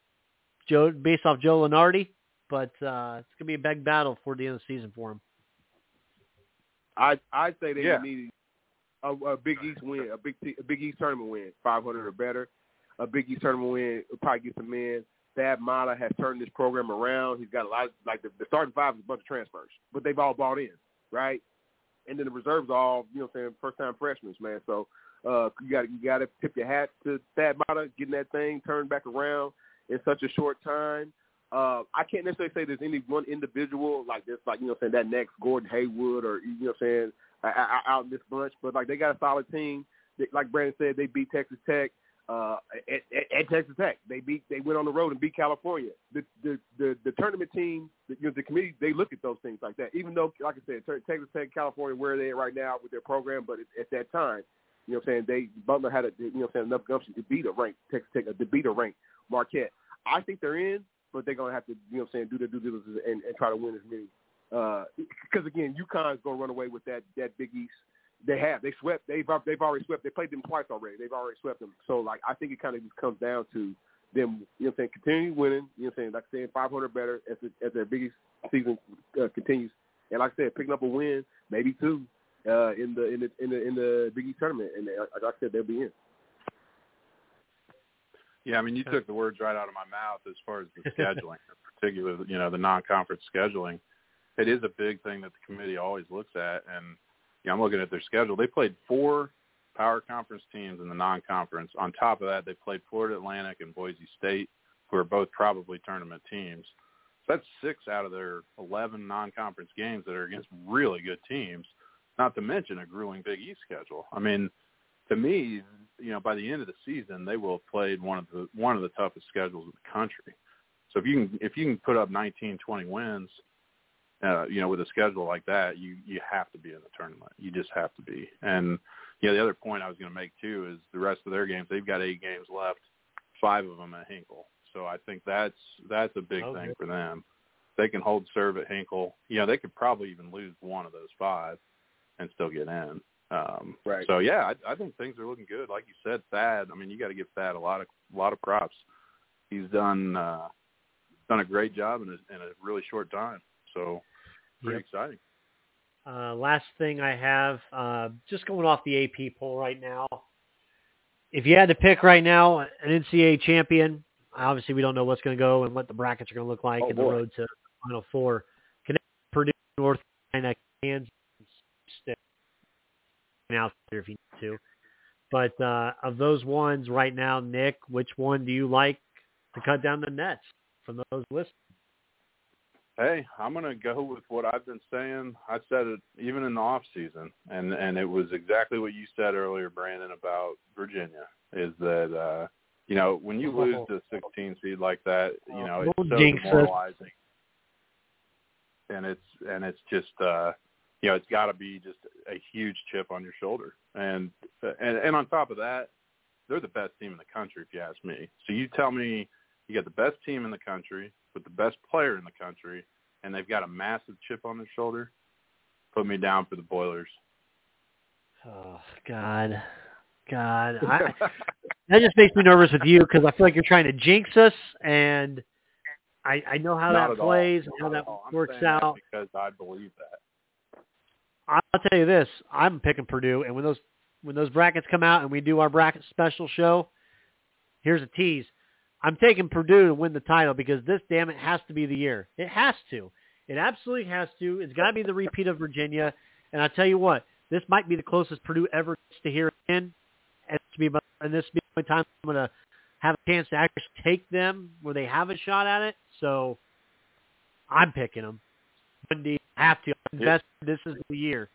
Joe based off Joe Lunardi, but uh, it's gonna be a big battle for the end of the season for them. I I'd say they Yeah. need a, a Big East win, a big T- a Big East tournament win, 500 or better. A Big East tournament win would probably get some in. Thad Matta has turned this program around. He's got a lot of, like the, the starting five is a bunch of transfers, but they've all bought in, right? And then the reserves all, you know, what I'm saying first time freshmen, man. So uh, you got you got to tip your hat to Thad Matta getting that thing turned back around in such a short time. Uh, I can't necessarily say there's any one individual like this, like you know, saying that next Gordon Hayward or you know, saying uh, uh, out in this bunch, but like they got a solid team. They, like Brandon said, they beat Texas Tech uh, at, at, at Texas Tech. They beat they went on the road and beat California. The the the, the tournament team, the, you know, the committee, they look at those things like that. Even though, like I said, Te- Texas Tech, California, where they at right now with their program, but at, at that time, you know, saying they Butler had a you know, saying enough gumption to beat a ranked Texas Tech, to beat a ranked Marquette. I think they're in, but they're gonna have to you know, what I'm saying do their due diligence and, and try to win as many. Because again, UConn's gonna run away with that that Big East they have. They swept. They've they've already swept. They played them twice already. They've already swept them. So like I think it kind of just comes down to them. You know what I'm saying? Continuing winning. You know what I'm saying? Like saying 500 better as the, as their biggest season uh, continues. And like I said, picking up a win, maybe two, uh, in the in the in the in the Big East tournament. And they, like I said, they'll be in. Yeah, I mean, you took the words right out of my mouth as far as the scheduling, particularly you know the non-conference scheduling. It is a big thing that the committee always looks at, and you know, I'm looking at their schedule. They played four power conference teams in the non-conference. On top of that, they played Florida Atlantic and Boise State, who are both probably tournament teams. So that's six out of their 11 non-conference games that are against really good teams. Not to mention a grueling Big East schedule. I mean, to me, you know, by the end of the season, they will have played one of the one of the toughest schedules in the country. So if you can if you can put up 19, 20 wins, uh, you know, with a schedule like that, you you have to be in the tournament. You just have to be. And you know, the other point I was going to make too is the rest of their games. They've got eight games left, five of them at Hinkle. So I think that's that's a big Okay. thing for them. They can hold serve at Hinkle. You know, they could probably even lose one of those five and still get in. Um, Right. So yeah, I, I think things are looking good. Like you said, Thad. I mean, you got to give Thad a lot of a lot of props. He's done uh, done a great job in a, in a really short time. So pretty Yep. exciting. Uh, last thing I have, uh, just going off the AP poll right now. If you had to pick right now an NCAA champion, obviously we don't know what's going to go and what the brackets are going to look like Oh, in the road to Final Four. Connecticut, Purdue, North Carolina, Kansas. Out there if you need to. But uh, of those ones right now, Nick, which one do you like to cut down the nets from those lists? Hey, I'm gonna go with what I've been saying. I said it even in the off season, and and it was exactly what you said earlier, Brandon, about Virginia. Is that uh, you know when you lose to 16 seed like that, you know it's so demoralizing, and it's and it's just uh, you know, it's got to be just a huge chip on your shoulder. And and and on top of that, they're the best team in the country, if you ask me. So you tell me you got the best team in the country with the best player in the country, and they've got a massive chip on their shoulder. Put me down for the Boilers. Oh God, God, I, that just makes me nervous with you because I feel like you're trying to jinx us, and I I know how Not that at all. plays, and how Not that at all. I'm works out. because I believe that. I'll tell you this: I'm picking Purdue, and when those when those brackets come out and we do our bracket special show, here's a tease. I'm taking Purdue to win the title because this damn it has to be the year. It has to. It absolutely has to. It's got to be the repeat of Virginia. And I tell you what, this might be the closest Purdue ever gets to hear again. And to be, and this be the time I'm to have a chance to actually take them where they have a shot at it. So I'm picking them. Indeed, have to. Invest. This is the year.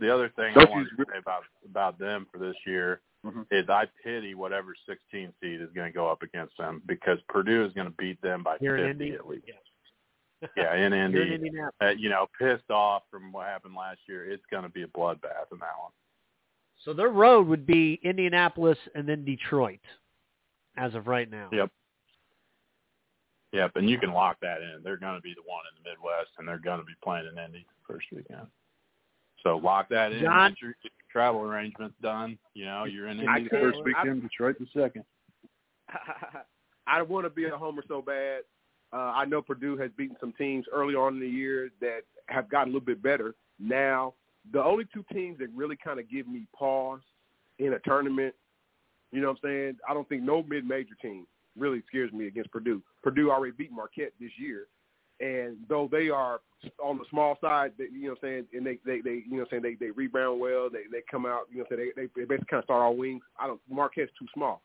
The other thing I Don't wanted you- to say about about them for this year Mhm. is I pity whatever 16 seed is going to go up against them because Purdue is going to beat them by Here in 50 Indy? at least. Yeah. Yeah, in You're in Indy, uh, you know, pissed off from what happened last year. It's going to be a bloodbath in that one. So their road would be Indianapolis and then Detroit, as of right now. Yep. Yep, and you can lock that in. They're going to be the one in the Midwest, and they're going to be playing in Indy first weekend. So lock that in. John? Get your, get your travel arrangements done. You know, you're in Indy the first weekend, Detroit the second. I want to be a homer so bad. Uh, I know Purdue has beaten some teams early on in the year that have gotten a little bit better. Now, the only two teams that really kind of give me pause in a tournament, you know what I'm saying? I don't think no mid-major team really scares me against Purdue. Purdue already beat Marquette this year, and though they are on the small side, you know what I'm saying, and they, they, they you know what I'm saying, they, they rebound well, they, they come out, you know what I'm saying, they, they, basically kind of start all wings. I don't, Marquette's too small.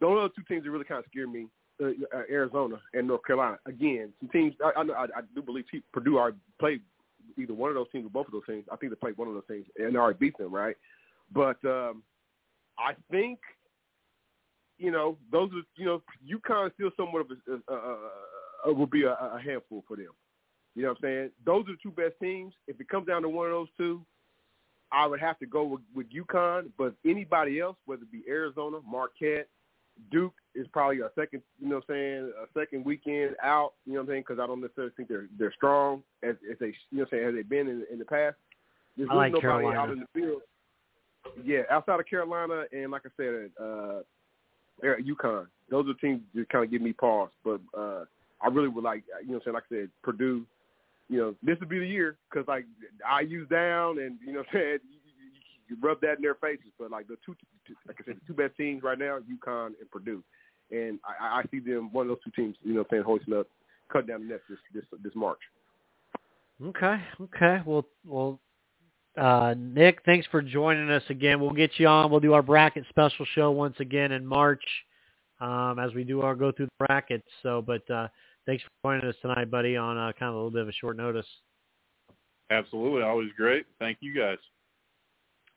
The only other two teams that really kind of scare me, uh, uh, Arizona and North Carolina. Again, some teams I, I, I, do believe Purdue already played either one of those teams or both of those teams. I think they played one of those teams and already beat them, right? But um, I think you know those are you know UConn is still somewhat of a, uh, uh, uh, will be a, a handful for them. You know what I'm saying? Those are the two best teams. If it comes down to one of those two, I would have to go with, with UConn. But anybody else, whether it be Arizona, Marquette, Duke is probably a second, you know what I'm saying, a second weekend out, you know what I'm saying, because I don't necessarily think they're they're strong as, as they, you know what I'm saying, as they've been in, in the past. There's I like nobody Carolina. out in the field. Yeah, outside of Carolina and like I said, uh, Air- UConn. Those are teams that kind of give me pause. But uh, I really would like, you know what I'm saying, like I said, Purdue, you know, this would be the year because, like, IU's down and, you know what I'm saying, you, you, you rub that in their faces. But, like, the two, like I said, the two best teams right now, UConn and Purdue. And I, I see them, one of those two teams, you know what I'm saying, hoisting up, cut down the nets this, this, this March. Okay, okay. Well, well, uh, Nick, thanks for joining us again. We'll get you on. We'll do our bracket special show once again in March um, as we do our go through the brackets. So, but uh, thanks for joining us tonight, buddy, on uh, kind of a little bit of a short notice. Absolutely, always great. Thank you guys.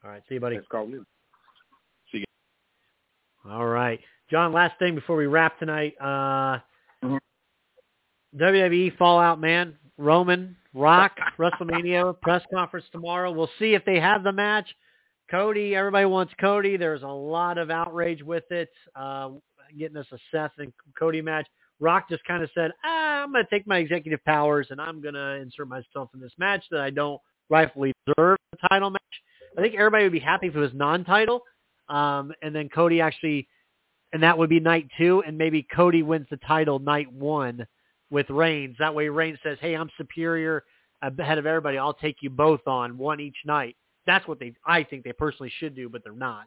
All right, see you, buddy. Thanks for calling in. All right, John. Last thing before we wrap tonight. Uh, Mhm. WWE Fallout, man. Roman, Rock, WrestleMania press conference tomorrow. We'll see if they have the match. Cody, everybody wants Cody. There's a lot of outrage with it, uh, getting us a Seth and Cody match. Rock just kind of said, ah, I'm going to take my executive powers and I'm going to insert myself in this match that I don't rightfully deserve the title match. I think everybody would be happy if it was non-title. Um, and then Cody actually, and that would be night two, and maybe Cody wins the title night one with Reigns. That way Reigns says, hey, I'm superior ahead of everybody. I'll take you both on one each night. That's what they, I think they personally should do, but they're not.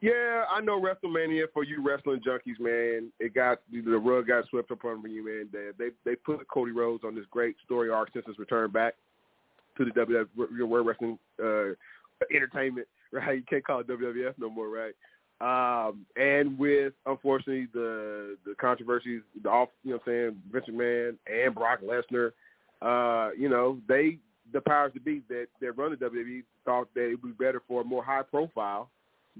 Yeah, I know WrestleMania for you wrestling junkies, man. It got the rug got swept up under you, man. They they, put Cody Rhodes on this great story arc since his return back to the WWF World Wrestling uh, Entertainment, right? You can't call it WWF no more, right? Um, and with unfortunately the the controversies, the off, you know, saying Vince McMahon and Brock Lesnar, uh, you know, they the powers to be that that run the WWE thought that it would be better for a more high profile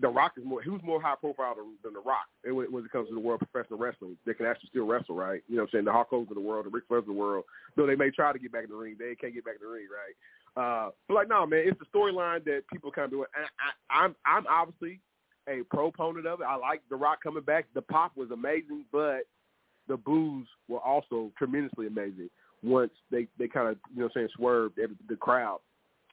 The Rock is more. Who's more high profile than, than The Rock when, when it comes to the world of professional wrestling? They can actually still wrestle, right? You know what I'm saying? The Hulk Hogan's of the world, the Ric Flairs of the world. Though they may try to get back in the ring, they can't get back in the ring, right? Uh, but like, no, man, it's the storyline that people kind of do. And I, I'm, I'm obviously a proponent of it. I like The Rock coming back. The pop was amazing, but the boos were also tremendously amazing once they they kind of you know what I'm saying swerved every, the crowd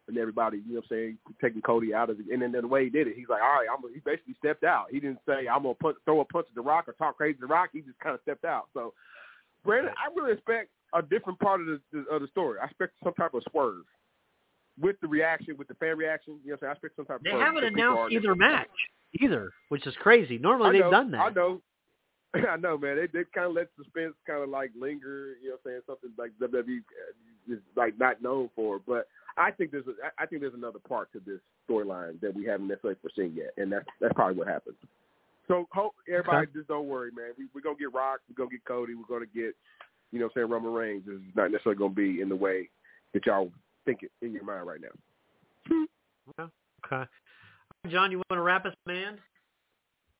and everybody, you know what I'm saying, taking Cody out of it. And then, the way he did it, he's like, all right, I'm, he basically stepped out. He didn't say, I'm going to punch, throw a punch at The Rock or talk crazy to The Rock. He just kind of stepped out. So, Brandon, I really expect a different part of the, of the story. I expect some type of swerve with the reaction, with the fan reaction. You know what I'm saying? I expect some type of They haven't announced either match either, which is crazy. Normally I they've done that. I know. I know, man. They they kind of let suspense kind of like linger. You know, what I'm saying something like WWE is like not known for. But I think there's a, I think there's another part to this storyline that we haven't necessarily foreseen yet, and that's that's probably what happens. So hope everybody Okay. just don't worry, man. We we're gonna get Rock, we're gonna get Cody, we're gonna get you know what I'm saying Roman Reigns. This is not necessarily gonna be in the way that y'all think it in your mind right now. Okay. John, you want to wrap us, man?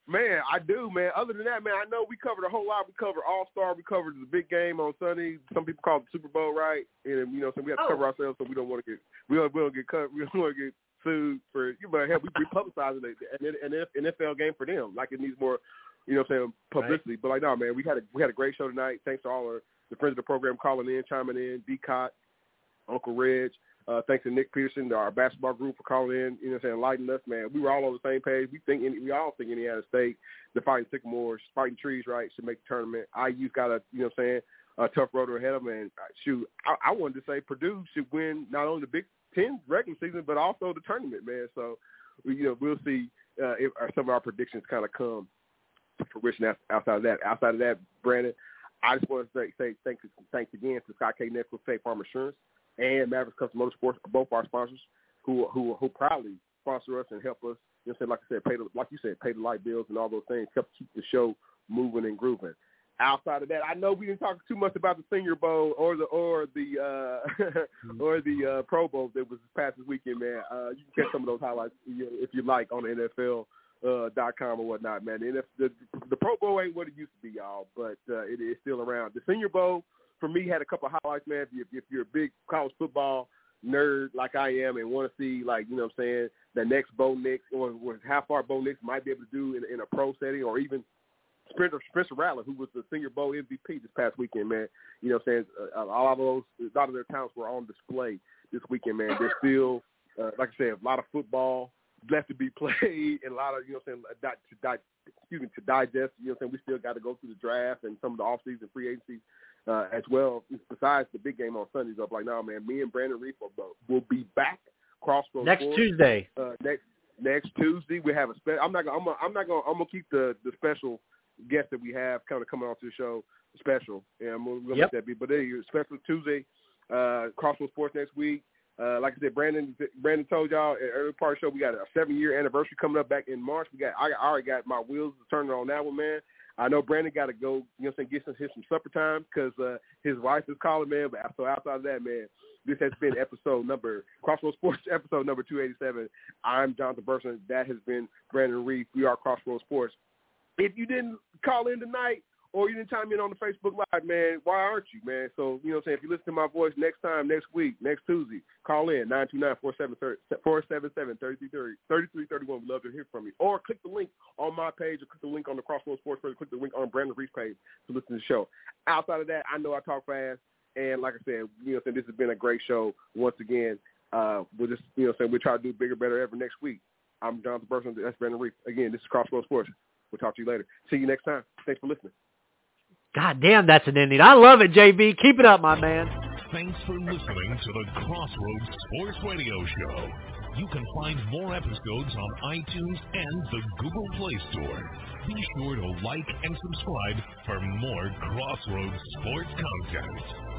Man, I do, man. Other than that, man, I know we covered a whole lot. We covered All Star. We covered the big game on Sunday. Some people call it the Super Bowl, right? And you know, so we have to Oh. cover ourselves, so we don't want to get we don't, we don't get cut. We don't want to get sued for you. But hell, we, we publicizing an, an NFL game for them. Like it needs more, you know, what I'm saying publicity. But like, no, man, we had a we had a great show tonight. Thanks to all our the friends of the program calling in, chiming in. D. Uncle Reg. Uh, thanks to Nick Peterson, our basketball group, for calling in. You know, saying enlightening us, man. We were all on the same page. We think we all think Indiana State, the Fighting Sycamores, Fighting Trees, right, should make the tournament. IU's got a, you know, saying a tough road ahead of them. And uh, shoot, I, I wanted to say Purdue should win not only the Big Ten regular season, but also the tournament, man. So, you know, we'll see uh, if uh, some of our predictions kind of come to fruition outside of that. Outside of that, Brandon, I just want to say, say thanks, thanks again to Scott K. Nichols, State Farm Insurance, and Mavericks Custom Motorsports, both our sponsors, who who who proudly sponsor us and help us. You know, what like I said, pay the like you said, pay the light bills and all those things, help keep the show moving and grooving. Outside of that, I know we didn't talk too much about the Senior Bowl or the or the uh, or the uh, Pro Bowl that was this past this weekend, man. Uh, you can catch some of those highlights if you like on NFL uh, dot com or whatnot, man. The, the the Pro Bowl ain't what it used to be, y'all, but uh, it is still around. The Senior Bowl for me had a couple highlights, man. If, you, if you're a big college football nerd like I am and want to see like you know what I'm saying the next Bo Nix or, or how far Bo Nix might be able to do in, in a pro setting or even Spencer, Spencer Rattler, who was the Senior Bowl MVP this past weekend, man. You know what I'm saying? A, a lot of those, a lot of their talents were on display this weekend, man. There's still, uh, like I said, a lot of football left to be played and a lot of, you know what I'm saying, uh, di- to, di- excuse me, to digest. You know what I'm saying? We still got to go through the draft and some of the off-season free agencies uh, as well. Besides the big game on Sundays, I'm like, no, man, me and Brandon Reed will, will be back. Crossroads Next Tuesday. uh, next next Tuesday we have a special. I'm not gonna I'm gonna, I'm not gonna I'm gonna keep the the special guest that we have kind of coming to the show special. Yeah, I'm gonna, we're gonna Yep. let that be. But there you special Tuesday, uh, Crossroads Sports next week. Uh, like I said, Brandon Brandon told y'all at early part of the show we got a seven year anniversary coming up back in March. We got I, I already got my wheels turning on that one, man. I know Brandon got to go, you know, what I'm saying, get some hit some supper time because uh, his wife is calling, man. But so outside of that, man, this has been episode number Crossroads Sports, episode number 287. I'm Jonathan Burson. That has been Brandon Reed. We are Crossroads Sports. If you didn't call in tonight or you didn't chime in on the Facebook Live, man, why aren't you, man? So, you know what I'm saying? If you listen to my voice next time, next week, next Tuesday, call in, 929-477-3330, 3331. We'd love to hear from you. Or click the link on my page or click the link on the Crossroads Sports page, click the link on Brandon Reed's page to listen to the show. Outside of that, I know I talk fast. And like I said, you know, this has been a great show once again. Uh, we'll just, you know, saying we'll try to do bigger, better ever next week. I'm Jonathan Burson. That's Brandon Reed. Again, this is Crossroads Sports. We'll talk to you later. See you next time. Thanks for listening. God damn, that's an ending. I love it, JB. Keep it up, my man. Thanks for listening to the Crossroads Sports Radio Show. You can find more episodes on iTunes and the Google Play Store. Be sure to like and subscribe for more Crossroads Sports content.